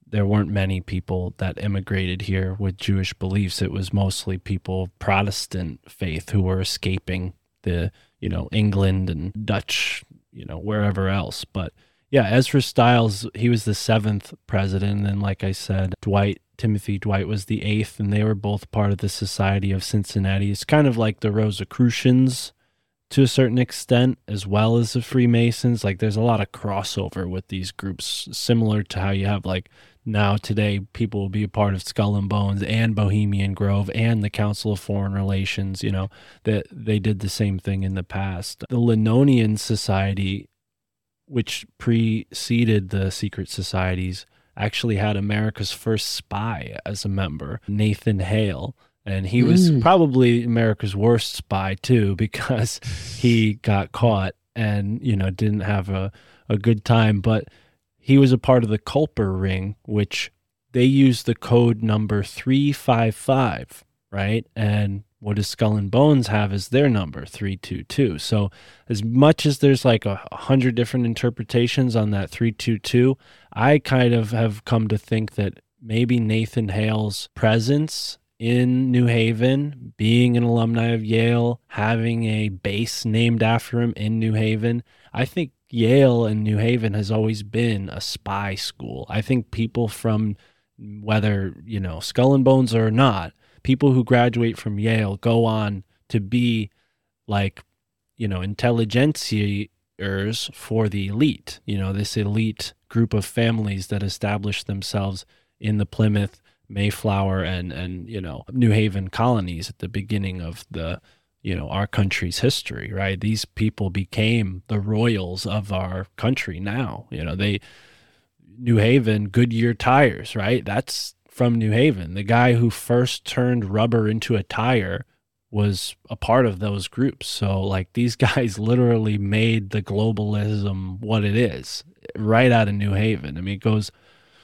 there weren't many people that immigrated here with Jewish beliefs. It was mostly people of Protestant faith who were escaping the, you know, England and Dutch you know, wherever else. But yeah, Ezra Stiles, he was the seventh president. And like I said, Dwight, Timothy Dwight was the eighth, and they were both part of the Society of Cincinnati. It's kind of like the Rosicrucians to a certain extent, as well as the Freemasons. Like there's a lot of crossover with these groups, similar to how you have like now today people will be a part of Skull and Bones and Bohemian Grove and the Council of Foreign Relations, you know, that they did the same thing in the past. The Linonian Society, which preceded the secret societies, actually had America's first spy as a member, Nathan Hale. And he was Mm. probably America's worst spy too, *laughs* because he got caught and, you know, didn't have a, a good time. But he was a part of the Culper ring, which they used the code number 355, right? And what does Skull and Bones have as their number 322? So, as much as there's like a hundred different interpretations on that 322, I kind of have come to think that maybe Nathan Hale's presence in New Haven, being an alumni of Yale, having a base named after him in New Haven, I think Yale and New Haven has always been a spy school. I think people from whether, you know, skull and bones or not, people who graduate from Yale go on to be like, you know, intelligentsiers for the elite, you know, this elite group of families that establish themselves in the Plymouth, Mayflower and and you know, New Haven colonies at the beginning of the you know our country's history right? These people became the royals of our country now you know they new haven goodyear tires right? That's from new haven. The guy who first turned rubber into a tire was a part of those groups. So like these *laughs* guys literally made the globalism what it is right out of new haven. I mean it goes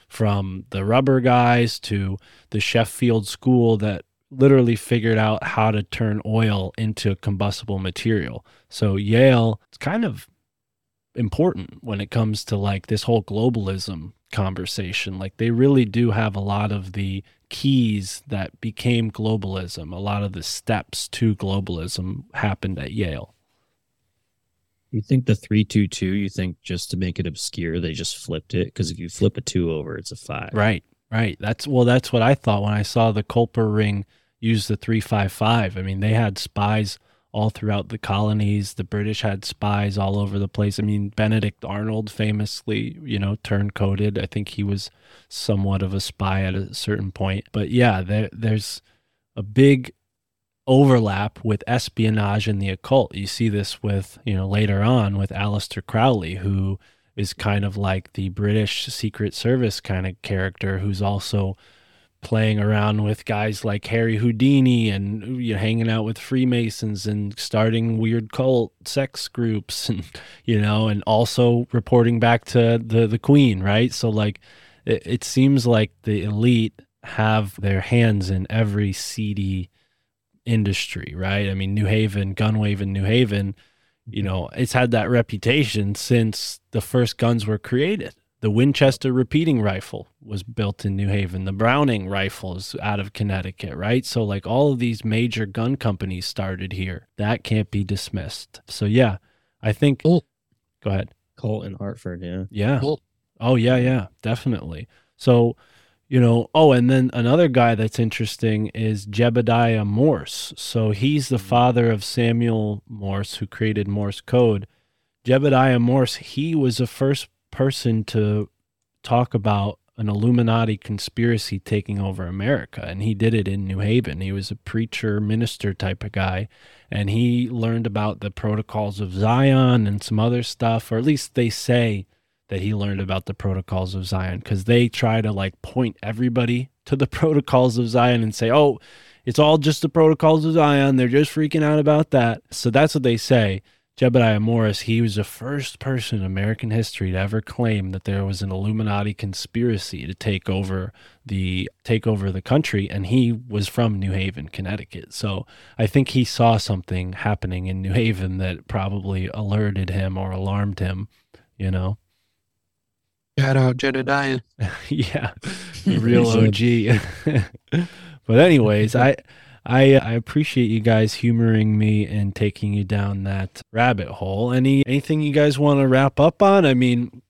from the rubber guys to the sheffield school that literally figured out how to turn oil into combustible material. So Yale is kind of important when it comes to like this whole globalism conversation. Like they really do have a lot of the keys that became globalism. A lot of the steps to globalism happened at Yale. You think the three two two? You think just to make it obscure, they just flipped it? Because if you flip a two over, it's a five. Right. Right. That's well that's what I thought when I saw the Culper ring use the 355. I mean, they had spies all throughout the colonies. The British had spies all over the place. I mean, Benedict Arnold famously, you know, turncoated. I think he was somewhat of a spy at a certain point. But yeah, there there's a big overlap with espionage and the occult. You see this with, you know, later on with Aleister Crowley, who is kind of like the British Secret Service kind of character who's also playing around with guys like Harry Houdini and you know, hanging out with Freemasons and starting weird cult sex groups and *laughs* you know and also reporting back to the the queen right? So like it, it seems like the elite have their hands in every seedy industry right? I mean new haven gunwave in new haven you mm-hmm. know it's had that reputation since the first guns were created the Winchester repeating rifle was built in New Haven. The Browning rifle is out of Connecticut, right? So, like, all of these major gun companies started here. That can't be dismissed. So, yeah, I think. Go ahead. Colt in Hartford, yeah. Yeah. Oh, yeah, yeah, definitely. So, you know, oh, and then another guy that's interesting is Jebediah Morse. So he's the mm. father of Samuel Morse, who created Morse code. Jebediah Morse, he was the first person to talk about an Illuminati conspiracy taking over America. And he did it in New Haven. He was a preacher, minister type of guy. And he learned about the protocols of Zion and some other stuff, or at least they say that he learned about the protocols of Zion because they try to like point everybody to the *laughs* protocols of Zion and say, oh, it's all just the protocols of Zion. They're just freaking out about that. So that's what they say. Jebediah Morse, he was the first person in American history to ever claim that there was an Illuminati conspiracy to take over the take over the country, and he was from New Haven, Connecticut. So I think he saw something happening in New Haven that probably alerted him or alarmed him, you know. Shout out Jedediah. *laughs* yeah, *laughs* real OG. *laughs* but anyways, I I I appreciate you guys humoring me and taking you down that rabbit hole. Any anything you guys want to wrap up on? I mean,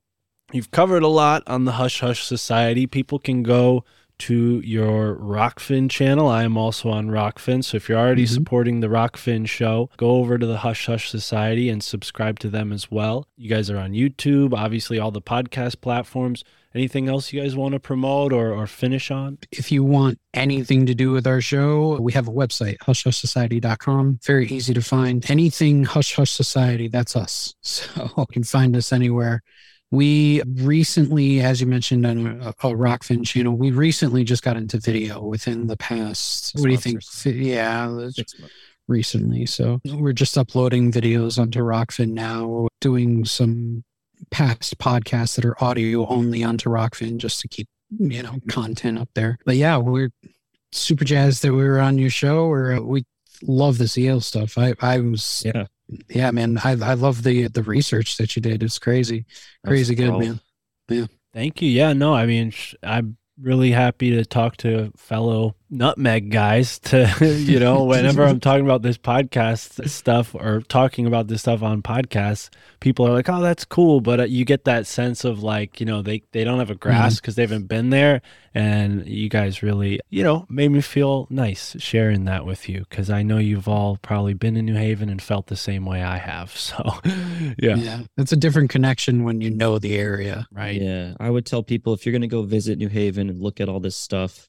you've covered a lot on the Hush Hush Society. People can go to your Rokfin channel. I am also on Rokfin. So if you're already Mhm. supporting the Rokfin show, go over to the Hush Hush Society and subscribe to them as well. You guys are on YouTube, obviously all the podcast platforms. Anything else you guys want to promote or, or finish on? If you want anything to do with our show, we have a website, hushhushsociety.com. Very easy to find. Anything Hush Hush Society, that's us. *laughs* So you can find us anywhere. We recently, as you mentioned on a, a Rokfin channel, we recently just got into video within the past, what do you think? Yeah, recently. So we're just uploading videos onto Rokfin now, doing some past podcasts that are audio only onto Rokfin just to keep, you know, content up there. But yeah, we're super jazzed that we were on your show or uh, we love this Yale stuff. I, I was, yeah, yeah, man. I, I love the, the research that you did. It's crazy, crazy good, dope. man. Yeah. Thank you. Yeah, no, I mean, I'm really happy to talk to fellow nutmeg guys *laughs* to, you know, whenever I'm talking about this podcast stuff or talking about this stuff on podcasts, people are like, oh, that's cool. But uh, you get that sense of like, you know, they, they don't have a grasp because they haven't been there. And you guys really, you know, made me feel nice sharing that with you because I know you've all probably been in New Haven and felt the same way I have. *laughs* So, yeah. Yeah. It's a different connection when you know the area, right? Yeah, I would tell people if you're going to go visit New Haven and look at all this stuff,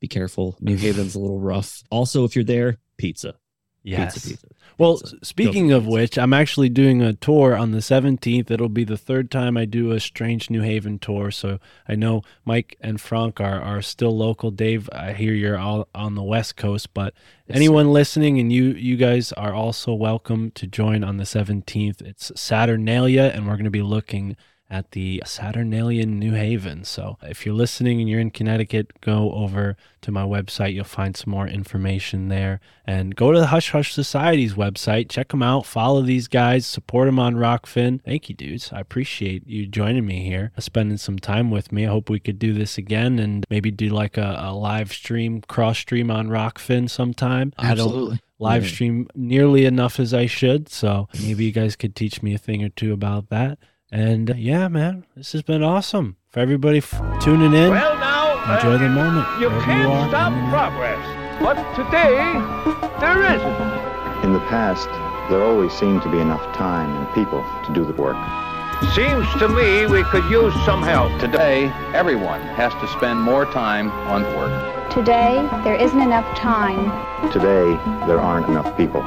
be careful. New Haven's a little rough. Also, if you're there, pizza. Yes. Pizza, pizza. Well, s- speaking of which, I'm actually doing a tour on the 17th. It'll be the third time I do a Strange New Haven tour. So I know Mike and Frank are, are still local. Dave, I hear you're all on the West Coast, but anyone listening and you you guys are also welcome to join on the 17th. It's Saturnalia, and we're going to be looking at the Saturnalian New Haven. So if you're listening and you're in Connecticut, go over to my website. You'll find some more information there. And go to the Hush Hush Society's website. Check them out. Follow these guys. Support them on Rokfin. Thank you, dudes. I appreciate you joining me here, uh, spending some time with me. I hope we could do this again and maybe do like a, a live stream, cross stream on Rokfin sometime. Absolutely. live stream nearly enough as I should. So maybe you guys could teach me a thing or two about that. And uh, yeah, man, this has been awesome. For everybody f- tuning in, Well, now, enjoy the uh, moment. You can't you are. stop progress. But today, there isn't. In the past, there always seemed to be enough time and people to do the work. Seems to me we could use some help. Today, everyone has to spend more time on work. Today, there isn't enough time. Today, there aren't enough people.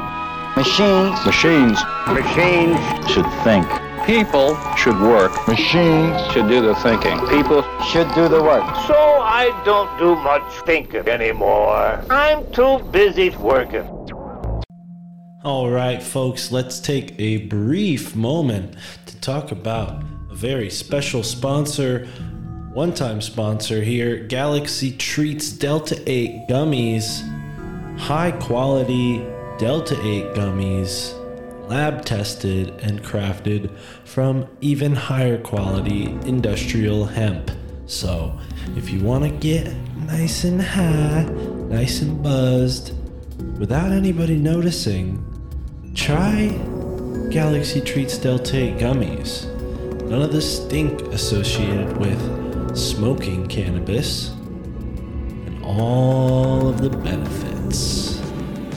Machines. Machines Machines should think. People Should work. Machines should do the thinking. People should do the work. So I don't do much thinking anymore. I'm too busy working. All right, folks, let's take a brief moment to talk about a very special sponsor, one time sponsor here Galaxy Treats Delta 8 Gummies. High quality Delta 8 gummies, lab tested and crafted from even higher quality industrial hemp. So, if you want to get nice and high, nice and buzzed, without anybody noticing, try Galaxy Treats Delta gummies. None of the stink associated with smoking cannabis, and all of the benefits.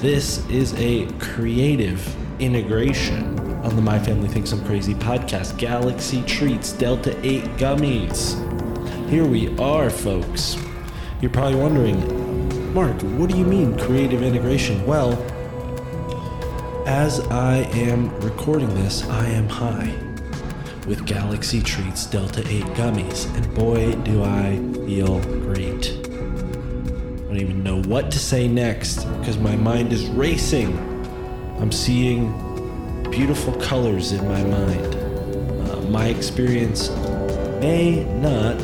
This is a creative integration on the My Family Thinks I'm Crazy podcast Galaxy Treats Delta 8 Gummies. Here we are, folks. You're probably wondering, Mark, what do you mean creative integration? Well, as I am recording this, I am high with Galaxy Treats Delta 8 gummies, and boy, do I feel great. I don't even know what to say next because my mind is racing. I'm seeing beautiful colors in my mind. Uh, my experience may not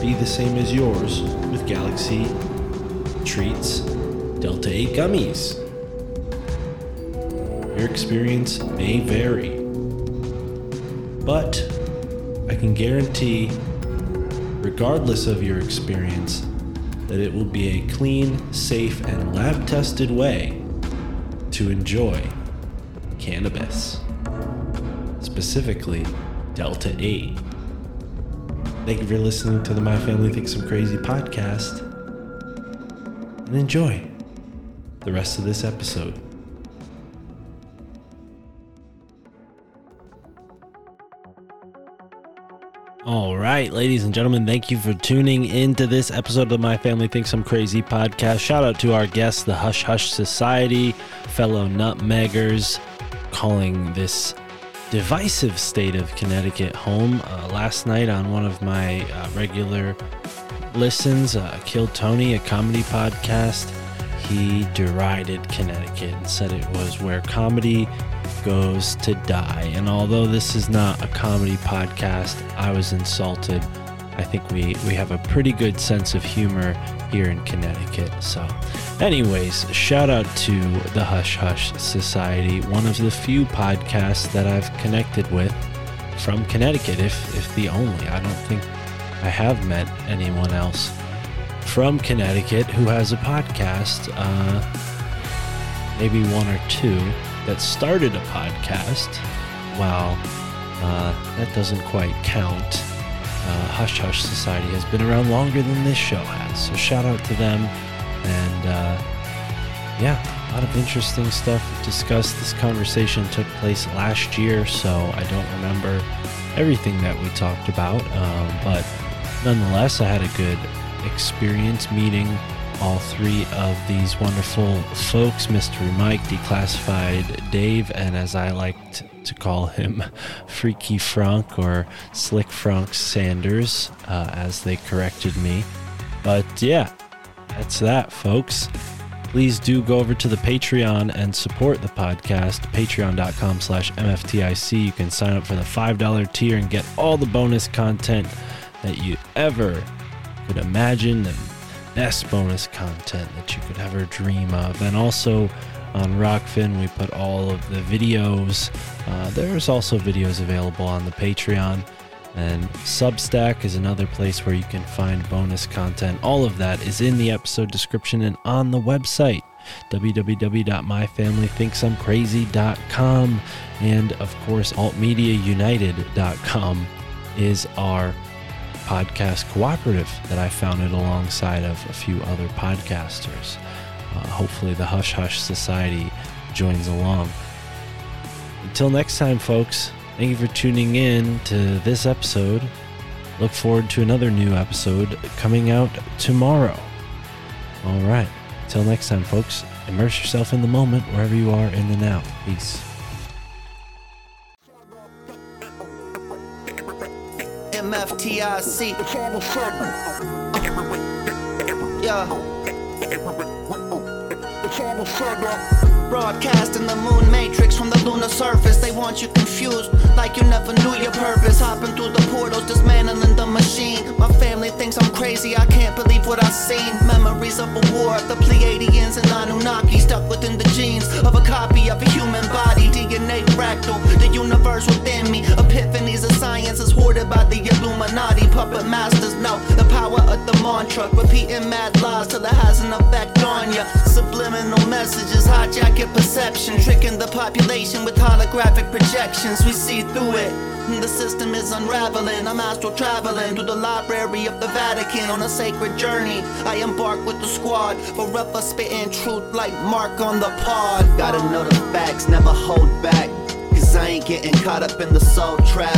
be the same as yours with Galaxy Treats Delta 8 gummies. Your experience may vary, but I can guarantee, regardless of your experience, that it will be a clean, safe, and lab tested way to enjoy cannabis, specifically Delta 8. Thank you for listening to the My Family Thinks I'm Crazy podcast and enjoy the rest of this episode. All right, ladies and gentlemen, thank you for tuning into this episode of My Family Thinks I'm Crazy podcast. Shout out to our guests, the Hush Hush Society, fellow nutmeggers, calling this divisive state of Connecticut home. Uh, last night on one of my uh, regular listens, uh, Kill Tony, a comedy podcast, he derided Connecticut and said it was where comedy goes to die. And although this is not a comedy podcast, I was insulted. I think we, we have a pretty good sense of humor here in Connecticut. So, anyways, shout out to the Hush Hush Society, one of the few podcasts that I've connected with from Connecticut, if, if the only. I don't think I have met anyone else from Connecticut who has a podcast, uh, maybe one or two that started a podcast. Well, uh, that doesn't quite count. Uh, Hush Hush Society has been around longer than this show has, so shout out to them. And uh, yeah, a lot of interesting stuff discussed. This conversation took place last year, so I don't remember everything that we talked about. Um, but nonetheless, I had a good experience meeting all three of these wonderful folks Mystery Mike, Declassified Dave, and as I liked to call him, *laughs* Freaky Frank or Slick Frank Sanders, uh, as they corrected me. But yeah, that's that, folks. Please do go over to the Patreon and support the podcast, patreon.com slash MFTIC. You can sign up for the $5 tier and get all the bonus content that you ever could imagine best bonus content that you could ever dream of. And also on Rokfin, we put all of the videos. Uh, there's also videos available on the Patreon. And Substack is another place where you can find bonus content. All of that is in the episode description and on the website www.myfamilythinksimcrazy.com and of course altmediaunited.com is our podcast cooperative that I founded alongside of a few other podcasters. Uh, hopefully, the Hush Hush Society joins along. Until next time, folks, thank you for tuning in to this episode. Look forward to another new episode coming out tomorrow. All right. Until next time, folks, immerse yourself in the moment wherever you are in the now. Peace. MFTIC. Yeah. Broadcasting the moon matrix from the lunar surface. They want you confused, like you never knew your purpose. Hopping through the portals, dismantling the machine. My family thinks I'm crazy, I can't believe what I've seen. Memories of a war, the Pleiadians and Anunnaki stuck within the genes of a copy of a human body. DNA fractal, the universe within me. Epiphanies of science is hoarded by the Illuminati. Puppet masters know the power of the mantra. Repeating mad lies till it has an effect on ya. Subliminal messages hijack your perception, tricking the population with holographic projections. We see through it. The system is unraveling. I'm astral traveling through the library of the Vatican on a sacred journey. I embark with the squad, forever spitting truth like Mark on the pod. Gotta know the facts, never hold back. Cause I ain't getting caught up in the soul trap.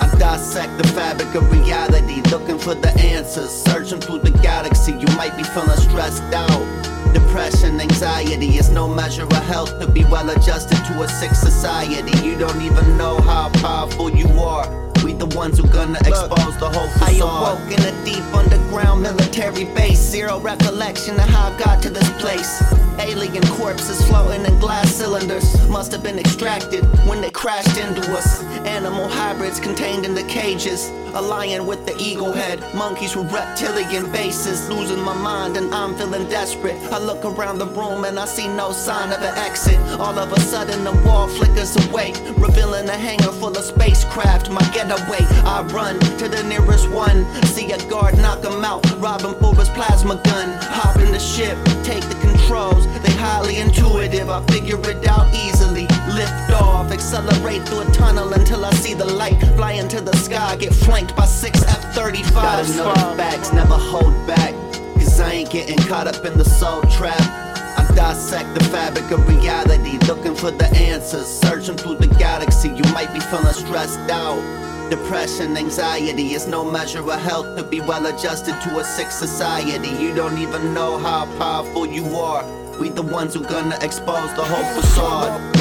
I dissect the fabric of reality, looking for the answers. Searching through the galaxy, you might be feeling stressed out. Depression, anxiety is no measure of health to be well adjusted to a sick society. You don't even know how powerful you are. We the ones who gonna expose the whole facade. I awoke in a deep underground military base. Zero recollection of how I got to this place. Alien corpses floating in glass cylinders. Must have been extracted when they crashed into us. Animal hybrids contained in the cages. A lion with the eagle head. Monkeys with reptilian faces. Losing my mind and I'm feeling desperate. I look around the room and I see no sign of an exit. All of a sudden the wall flickers away. Revealing a hangar full of spacecraft. My ghetto away. I run to the nearest one. See a guard knock him out. Rob him for his plasma gun. Hop in the ship, take the controls. They highly intuitive. I figure it out easily. Lift off, accelerate through a tunnel until I see the light. Fly into the sky, get flanked by six F-35s. Gotta know the facts, never hold back. Cause I ain't getting caught up in the soul trap. I dissect the fabric of reality, looking for the answers, searching through the galaxy. You might be feeling stressed out. Depression, anxiety is no measure of health to be well adjusted to a sick society. You don't even know how powerful you are. We the ones who gonna expose the whole facade.